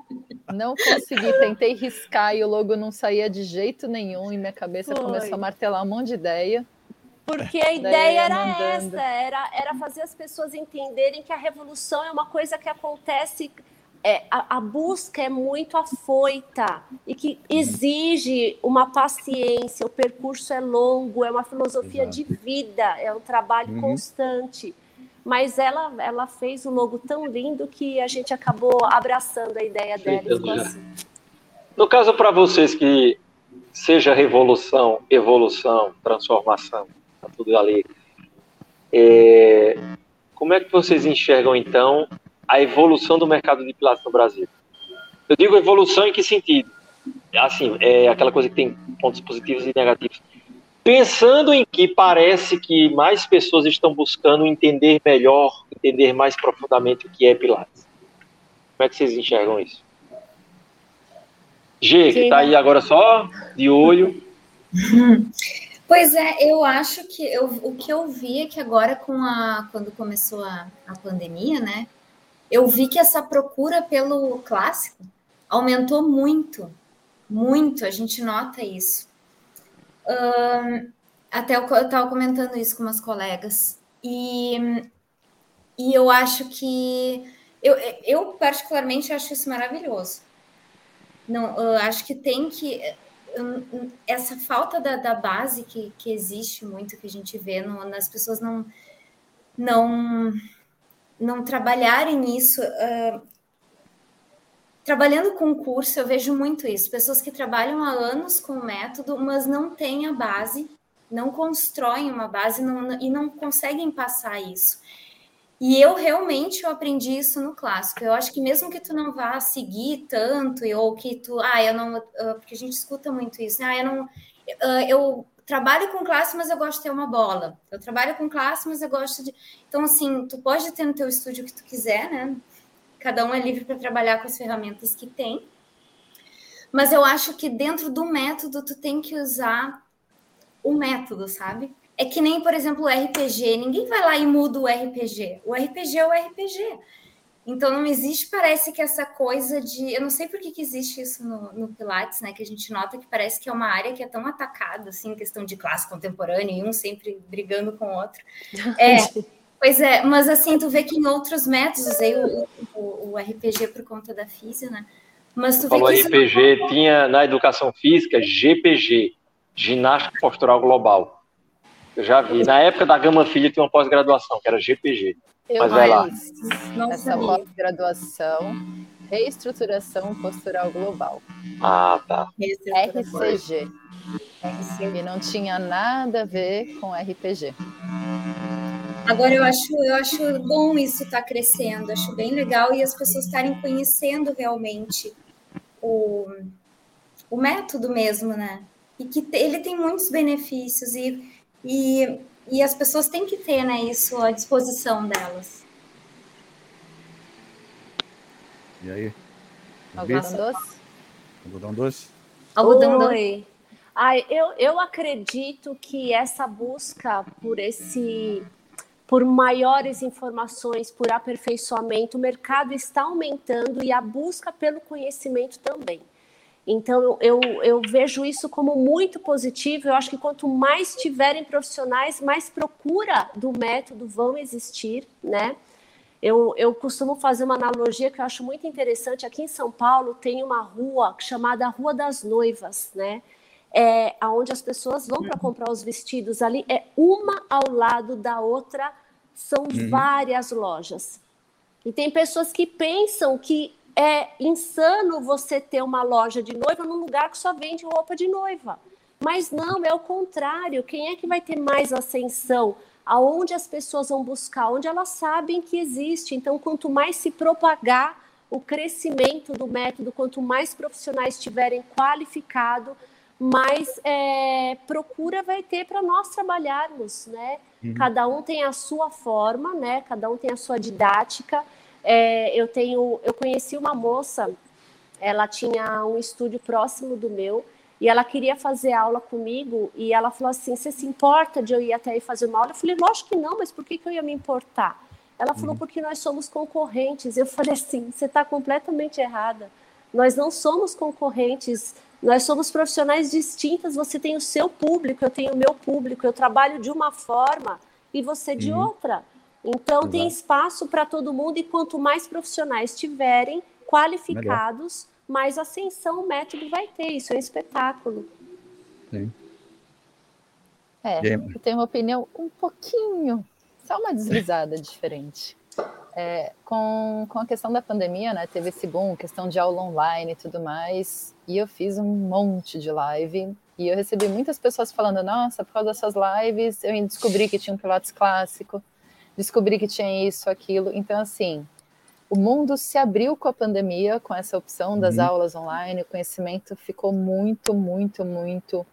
(laughs) Não consegui, tentei riscar e o logo não saía de jeito nenhum e minha cabeça Foi. começou a martelar um monte de ideia. Porque a ideia era mandando. essa, era, era fazer as pessoas entenderem que a revolução é uma coisa que acontece é, a, a, busca é muito afoita e que exige uma paciência, o percurso é longo, é uma filosofia Exato. de vida, é um trabalho uhum. constante. Mas ela, ela fez um logo tão lindo que a gente acabou abraçando a ideia dela. Assim. No caso, para vocês que seja revolução, evolução, transformação, tá tudo ali. É, como é que vocês enxergam, então, a evolução do mercado de pilates no Brasil. Eu digo evolução em que sentido? Assim, é aquela coisa que tem pontos positivos e negativos. Pensando em que parece que mais pessoas estão buscando entender melhor, entender mais profundamente o que é Pilates. Como é que vocês enxergam isso? G, que está aí agora só de olho. (laughs) Pois é, eu acho que eu, o que eu vi é que agora com a quando começou a, a pandemia, né? eu vi que essa procura pelo clássico aumentou muito, muito, a gente nota isso. Uh, até eu estava comentando isso com umas colegas, e, e eu acho que eu, eu particularmente acho isso maravilhoso. Não, eu acho que tem que essa falta da, da base que, que existe muito que a gente vê no, nas pessoas não não não trabalharem nisso. Uh, trabalhando com curso, eu vejo muito isso. Pessoas que trabalham há anos com o método, mas não têm a base, não constroem uma base não, e não conseguem passar isso. E eu realmente eu aprendi isso no clássico. Eu acho que mesmo que tu não vá seguir tanto, ou que tu, ah, eu não, uh, porque a gente escuta muito isso, né? Ah, eu não, uh, eu trabalho com classe, mas eu gosto de ter uma bola. Eu trabalho com classe, mas eu gosto de. Então, assim, tu pode ter no teu estúdio o que tu quiser, né? Cada um é livre para trabalhar com as ferramentas que tem. Mas eu acho que dentro do método, tu tem que usar o método, sabe? É que nem, por exemplo, o RPG. Ninguém vai lá e muda o RPG. O RPG é o RPG. Então não existe, parece que essa coisa de. Eu não sei por que, que existe isso no, no, Pilates, né? Que a gente nota que parece que é uma área que é tão atacada, assim, questão de classe contemporânea, e um sempre brigando com o outro. (laughs) É. pois é, mas assim, tu vê que em outros métodos, usei o, o, o RPG por conta da física, né? Mas tu vê Falou que RPG, não... tinha na educação física GPG, Ginástica Postural Global. Eu já vi. Na época da Gama Filha tinha uma pós-graduação, que era GPG. Eu Mas vai lá. Essa pós-graduação, reestruturação postural global. Ah, tá. RCG. E não tinha nada a ver com RPG. Agora eu acho, eu acho bom isso estar tá crescendo, acho bem legal e as pessoas estarem conhecendo realmente o, o método mesmo, né? E que ele tem muitos benefícios e, e e as pessoas têm que ter né, isso à disposição delas. E aí? Algodão doce? Algodão doce? Algodão doce. Ai, eu, eu acredito que essa busca por esse por maiores informações, por aperfeiçoamento, o mercado está aumentando e a busca pelo conhecimento também. Então, eu, eu vejo isso como muito positivo. Eu acho que quanto mais tiverem profissionais, mais procura do método vão existir, né? Eu, eu costumo fazer uma analogia que eu acho muito interessante. Aqui em São Paulo tem uma rua chamada Rua das Noivas, né? É, onde as pessoas vão para comprar os vestidos ali, é uma ao lado da outra, são uhum. várias lojas. E tem pessoas que pensam que é insano você ter uma loja de noiva num lugar que só vende roupa de noiva. Mas não, é o contrário. Quem é que vai ter mais ascensão? Aonde as pessoas vão buscar? Onde elas sabem que existe. Então, quanto mais se propagar o crescimento do método, quanto mais profissionais estiverem qualificados, mais é, procura vai ter para nós trabalharmos, né? Uhum. Cada um tem a sua forma, né? Cada um tem a sua didática. É, eu tenho, eu conheci uma moça, ela tinha um estúdio próximo do meu e ela queria fazer aula comigo e ela falou assim: "Você se importa de eu ir até aí fazer uma aula?" Eu falei: "Lógico que não, mas por que, que eu ia me importar?" Ela falou: uhum. "Porque nós somos concorrentes." Eu falei assim: "Você está completamente errada. Nós não somos concorrentes." Nós somos profissionais distintas. Você tem o seu público, eu tenho o meu público. Eu trabalho de uma forma e você de uhum. outra. Então, Exato. tem espaço para todo mundo e quanto mais profissionais tiverem, qualificados, Melhor. mas ascensão o método vai ter, isso é um espetáculo. Sim. É, eu tenho uma opinião um pouquinho, só uma deslizada (laughs) diferente. É, com, com a questão da pandemia, né, teve esse boom, questão de aula online e tudo mais, e eu fiz um monte de live, e eu recebi muitas pessoas falando, nossa, por causa dessas lives, eu descobri que tinha um Pilates clássico, descobri que tinha isso, aquilo, então assim, o mundo se abriu com a pandemia, com essa opção das uhum. aulas online, o conhecimento ficou muito, muito, muito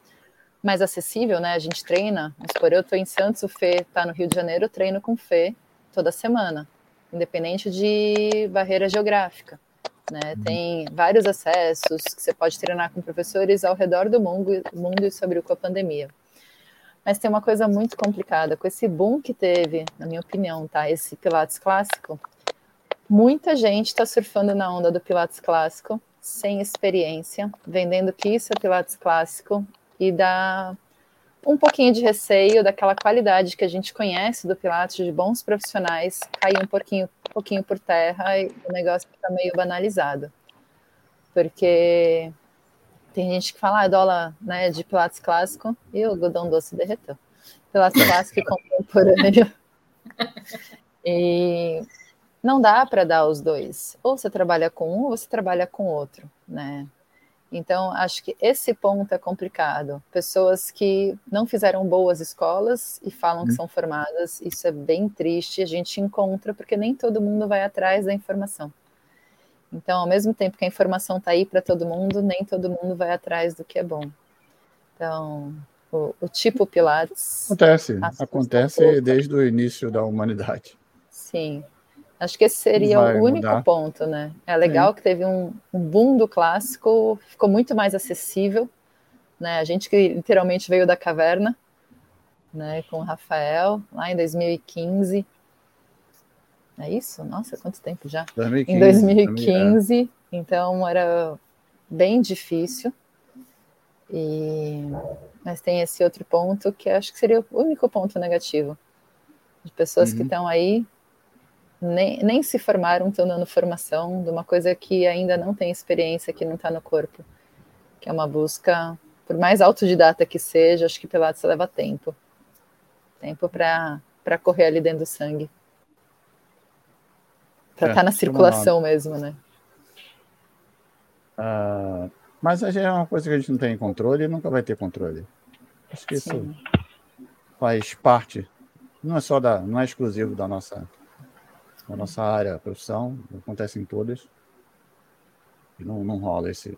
mais acessível, né? A gente treina, vamos supor, eu estou em Santos, o Fê está no Rio de Janeiro, eu treino com o Fê toda semana, independente de barreira geográfica. Né? Uhum. Tem vários acessos que você pode treinar com professores ao redor do mundo, mundo e sobre com a pandemia. Mas tem uma coisa muito complicada, com esse boom que teve, na minha opinião, tá? Esse Pilates clássico, muita gente está surfando na onda do Pilates clássico, sem experiência, vendendo que isso é Pilates clássico e dá um pouquinho de receio daquela qualidade que a gente conhece do Pilates, de bons profissionais, cair um pouquinho, um pouquinho por terra e o negócio fica meio banalizado. Porque tem gente que fala, ah, dólar né, de Pilates clássico e o algodão doce derreteu. Pilates clássico e contemporâneo. (laughs) E não dá para dar os dois. Ou você trabalha com um, ou você trabalha com outro, né? Então, acho que esse ponto é complicado. Pessoas que não fizeram boas escolas e falam que uhum. são formadas, isso é bem triste. A gente encontra porque nem todo mundo vai atrás da informação. Então, ao mesmo tempo que a informação está aí para todo mundo, nem todo mundo vai atrás do que é bom. Então, o, o tipo Pilates. Acontece, acontece desde o início da humanidade. Sim, Acho que esse seria o único mudar. ponto, né? É legal Sim. que teve um, um, boom do clássico, ficou muito mais acessível, né? A gente que literalmente veio da caverna, né? Com o Rafael, lá em 2015. É isso? Nossa, quanto tempo já? 2015, em 2015, é. então era bem difícil. E... Mas tem esse outro ponto que acho que seria o único ponto negativo. De pessoas uhum. que estão aí nem, nem se formaram, estão dando formação de uma coisa que ainda não tem experiência, que não está no corpo, que é uma busca, por mais autodidata que seja, acho que Pilates leva tempo. Tempo para correr ali dentro do sangue. Para estar é, tá na circulação mesmo, né? Uh, mas é uma coisa que a gente não tem controle e nunca vai ter controle. Acho que Sim. isso faz parte, não é só da, não é exclusivo da nossa na nossa área, profissão, acontece em todas. E não, não rola esse.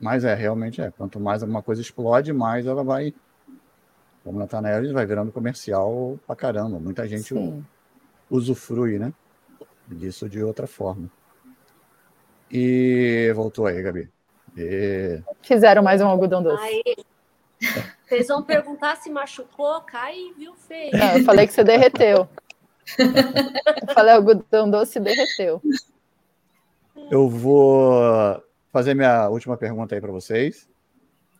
Mas é, realmente é. Quanto mais alguma coisa explode, mais ela vai. Como na Tanel, vai virando comercial pra caramba. Muita gente Sim. usufrui, né? Disso de outra forma. E voltou aí, Gabi. E... Fizeram mais um algodão doce. Aí. Vocês vão perguntar se machucou, cai, viu, feio. Não, eu falei que você derreteu. Eu falei, o algodão doce derreteu. Eu vou fazer minha última pergunta aí para vocês.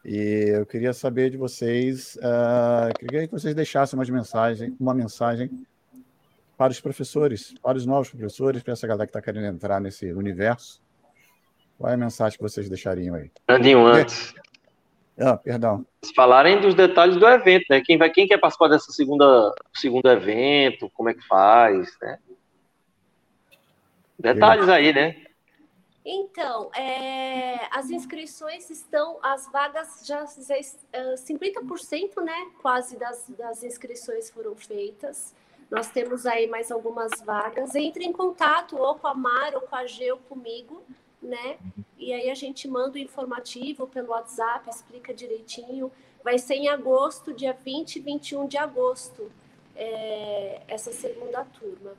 E eu queria saber de vocês, uh, queria que vocês deixassem uma mensagem, uma mensagem para os professores, para os novos professores, para essa galera que está querendo entrar nesse universo. Qual é a mensagem que vocês deixariam aí? Grandinho, antes, ah, perdão. Falarem dos detalhes do evento, né? Quem, vai, quem quer participar dessa segunda segundo evento, como é que faz, né? Detalhes aí, né? Então, é, as inscrições estão, as vagas já, já 50%, né? Quase das, das inscrições foram feitas. Nós temos aí mais algumas vagas. Entre em contato ou com a Mar ou com a G ou comigo né? E aí a gente manda o informativo pelo WhatsApp, explica direitinho. Vai ser em agosto, dia 20 e 21 de agosto, é, essa segunda turma.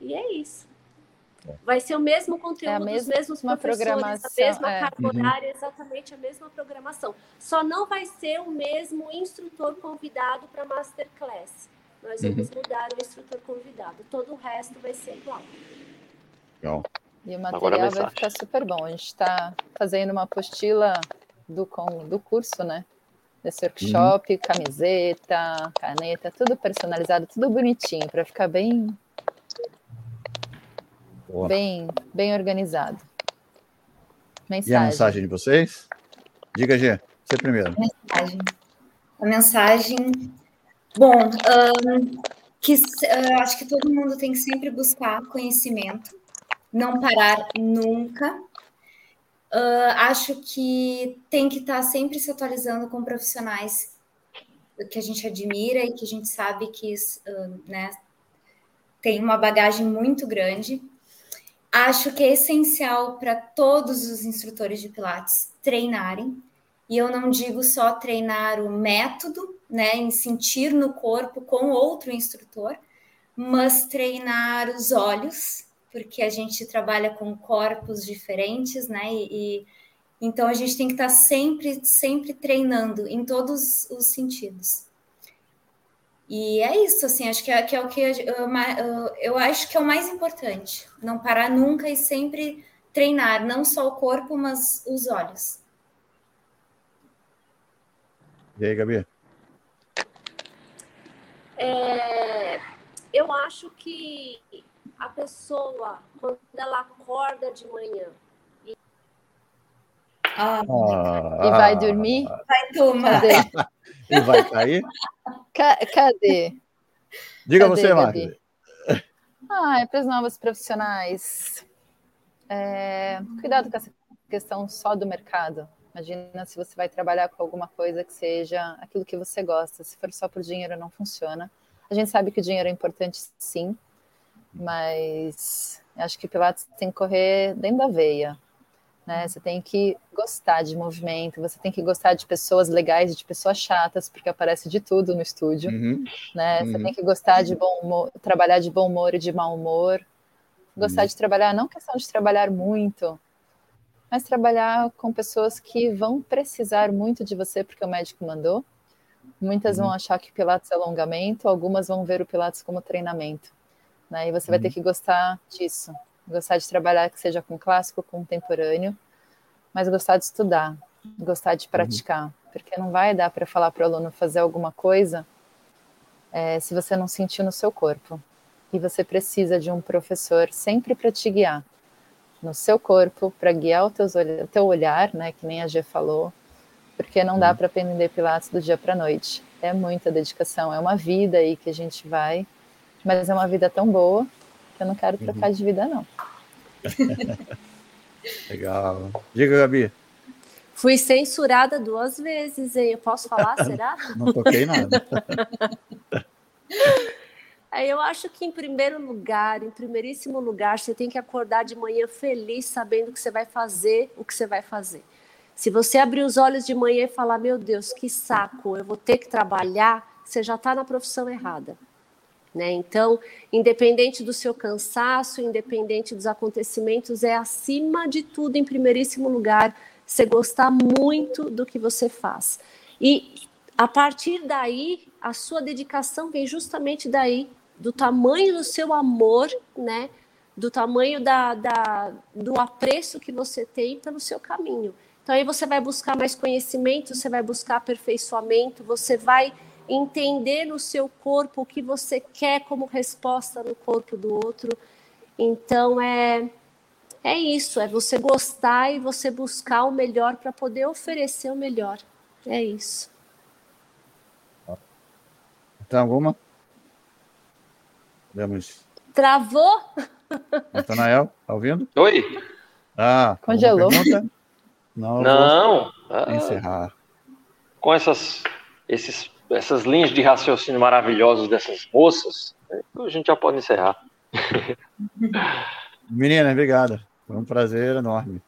E é isso. Vai ser o mesmo conteúdo, é os mesmos professores, a mesma é. carga uhum. horária, exatamente a mesma programação. Só não vai ser o mesmo instrutor convidado para Masterclass. Nós vamos uhum. mudar o instrutor convidado. Todo o resto vai ser igual. Legal. E o material vai ficar super bom. A gente está fazendo uma apostila do, com, do curso, né? Desse workshop, uhum. camiseta, caneta, tudo personalizado, tudo bonitinho, para ficar bem. Boa. bem, bem organizado. Mensagem. E a mensagem de vocês? Diga, Gê, você primeiro. A mensagem. A mensagem. Bom, um, que uh, acho que todo mundo tem que sempre buscar conhecimento, não parar nunca. Uh, acho que tem que estar sempre se atualizando com profissionais que a gente admira e que a gente sabe que uh, né, tem uma bagagem muito grande. Acho que é essencial para todos os instrutores de Pilates treinarem. E eu não digo só treinar o método, né, em sentir no corpo com outro instrutor, mas treinar os olhos, porque a gente trabalha com corpos diferentes, né, e, e então a gente tem que estar sempre, sempre treinando em todos os sentidos. E é isso, assim, acho que é, que é o que eu, eu, eu, acho que é o mais importante. Não parar nunca e sempre treinar, não só o corpo, mas os olhos. E aí, Gabi? É, eu acho que a pessoa, quando ela acorda de manhã e, ah, e vai dormir, vai tomar. Cadê? (laughs) e vai cair? cadê? Diga cadê, você, Marcos. Ah, é para os novos profissionais. É, cuidado com essa questão só do mercado. Imagina se você vai trabalhar com alguma coisa que seja aquilo que você gosta. Se for só por dinheiro, não funciona. A gente sabe que o dinheiro é importante, sim, mas acho que Pilates tem que correr dentro da veia. Né? Você tem que gostar de movimento, você tem que gostar de pessoas legais e de pessoas chatas, porque aparece de tudo no estúdio. Uhum. Né? Você uhum. tem que gostar de bom humor, trabalhar de bom humor e de mau humor. Gostar uhum. de trabalhar, não questão de trabalhar muito, mas trabalhar com pessoas que vão precisar muito de você porque o médico mandou. Muitas vão uhum. achar que Pilates é alongamento, algumas vão ver o Pilates como treinamento. Né? E você vai ter uhum. que gostar disso, gostar de trabalhar que seja com clássico, contemporâneo, mas gostar de estudar, gostar de uhum. praticar, uhum. porque não vai dar para falar para o aluno fazer alguma coisa é, se você não sentir no seu corpo. E você precisa de um professor sempre para te guiar no seu corpo, para guiar o, teus, o teu olhar, né, que nem a G falou, porque não dá uhum. para aprender Pilates do dia para a noite. É muita dedicação, é uma vida aí que a gente vai, mas é uma vida tão boa eu não quero trocar uhum. de vida, não. (laughs) Legal. Diga, Gabi. Fui censurada duas vezes, hein? Eu posso falar, (laughs) será? não toquei nada. (laughs) Eu acho que, em primeiro lugar, em primeiríssimo lugar, você tem que acordar de manhã feliz, sabendo que você vai fazer o que você vai fazer. Se você abrir os olhos de manhã e falar, meu Deus, que saco, eu vou ter que trabalhar, você já está na profissão errada. Né? Então, independente do seu cansaço, independente dos acontecimentos, é acima de tudo, em primeiríssimo lugar, você gostar muito do que você faz. E a partir daí, a sua dedicação vem justamente daí, do tamanho do seu amor, né? do tamanho da, da, do apreço que você tem pelo seu caminho. Então, aí você vai buscar mais conhecimento, você vai buscar aperfeiçoamento, você vai entender no seu corpo o que você quer como resposta no corpo do outro. Então é é isso, é você gostar e você buscar o melhor para poder oferecer o melhor. É isso. Tem alguma? Vamos. Travou? (laughs) Natanael, tá ouvindo? Oi. Ah, congelou. Não. Não. Encerrar. Com essas esses essas linhas de raciocínio maravilhosas dessas moças, a gente já pode encerrar. (laughs) Menina, obrigada. Foi um prazer enorme.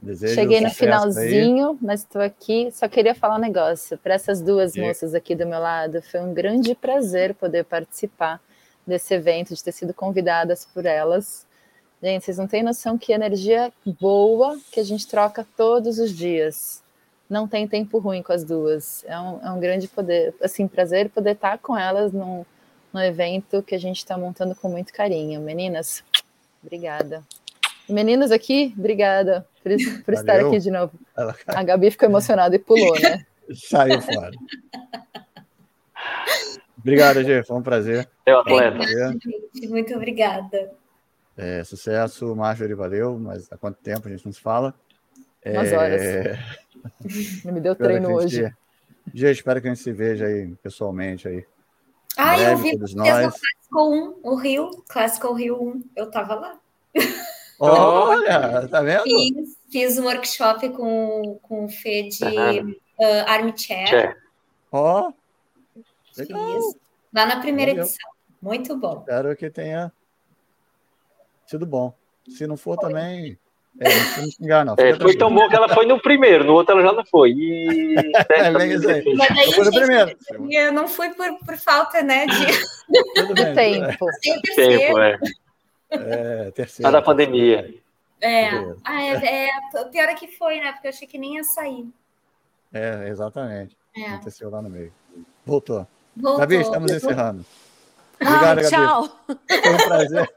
Desejo Cheguei no finalzinho, mas estou aqui. Só queria falar um negócio para essas duas e... moças aqui do meu lado. Foi um grande prazer poder participar desse evento, de ter sido convidadas por elas. Gente, vocês não têm noção que energia boa que a gente troca todos os dias não tem tempo ruim com as duas. É um, é um grande poder, assim, prazer poder estar com elas num, num evento que a gente está montando com muito carinho. Meninas, obrigada. Meninos aqui, obrigada por, por estar aqui de novo. A Gabi ficou emocionada e pulou, né? (laughs) Saiu fora. Obrigado, Gê, foi um prazer. Eu, atleta. Muito obrigada. É, sucesso, Marjorie, valeu, mas há quanto tempo a gente não se fala? Umas horas. (laughs) Não me deu treino hoje. Dia, espero que a gente se veja aí pessoalmente aí. Ah, eu vi nós. no Clássico 1, o Rio, Clássico Rio 1, eu tava lá. Olha, tá vendo? Fiz, fiz um workshop com, com o Fê de uhum. uh, Armchair. Ó, oh, Fiz lá na primeira Valeu. edição. Muito bom. Espero que tenha sido bom. Se não for Foi. também, é, não xingar, não. É, foi tão bom que ela foi no primeiro, no outro ela já não foi. E... (laughs) é, bem isso aí. Mas aí, primeiro. Eu não fui por, por falta, né, de, (laughs) tempo. tempo, é. É, terceiro. da pandemia. É, ah, é, é, pior é que foi, né? Porque eu achei que nem ia sair. É, exatamente. É. Aconteceu lá no meio. Voltou. Voltou. Gabi, estamos encerrando. Obrigado, Ai, tchau. Foi um prazer.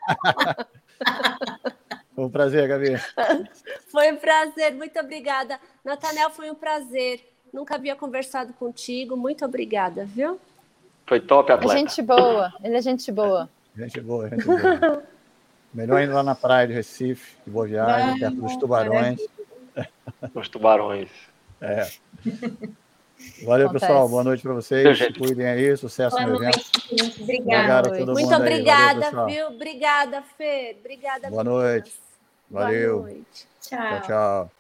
(laughs) Foi um prazer, Gabi. (laughs) Foi um prazer, muito obrigada. Natanel, foi um prazer. Nunca havia conversado contigo. Muito obrigada, viu? Foi top, atleta. É gente boa, ele é gente boa. (laughs) Gente boa, gente boa. Melhor indo lá na praia de Recife, de Boa Viagem, Ai, perto dos tubarões. Os tubarões. É. Valeu, Acontece. pessoal. Boa noite para vocês. Se cuidem aí. Sucesso Boa no evento. Obrigada. Muito obrigada, Valeu, viu? Obrigada, Fê. Obrigada. Boa noite. Valeu. Boa noite. Tchau, tchau. tchau.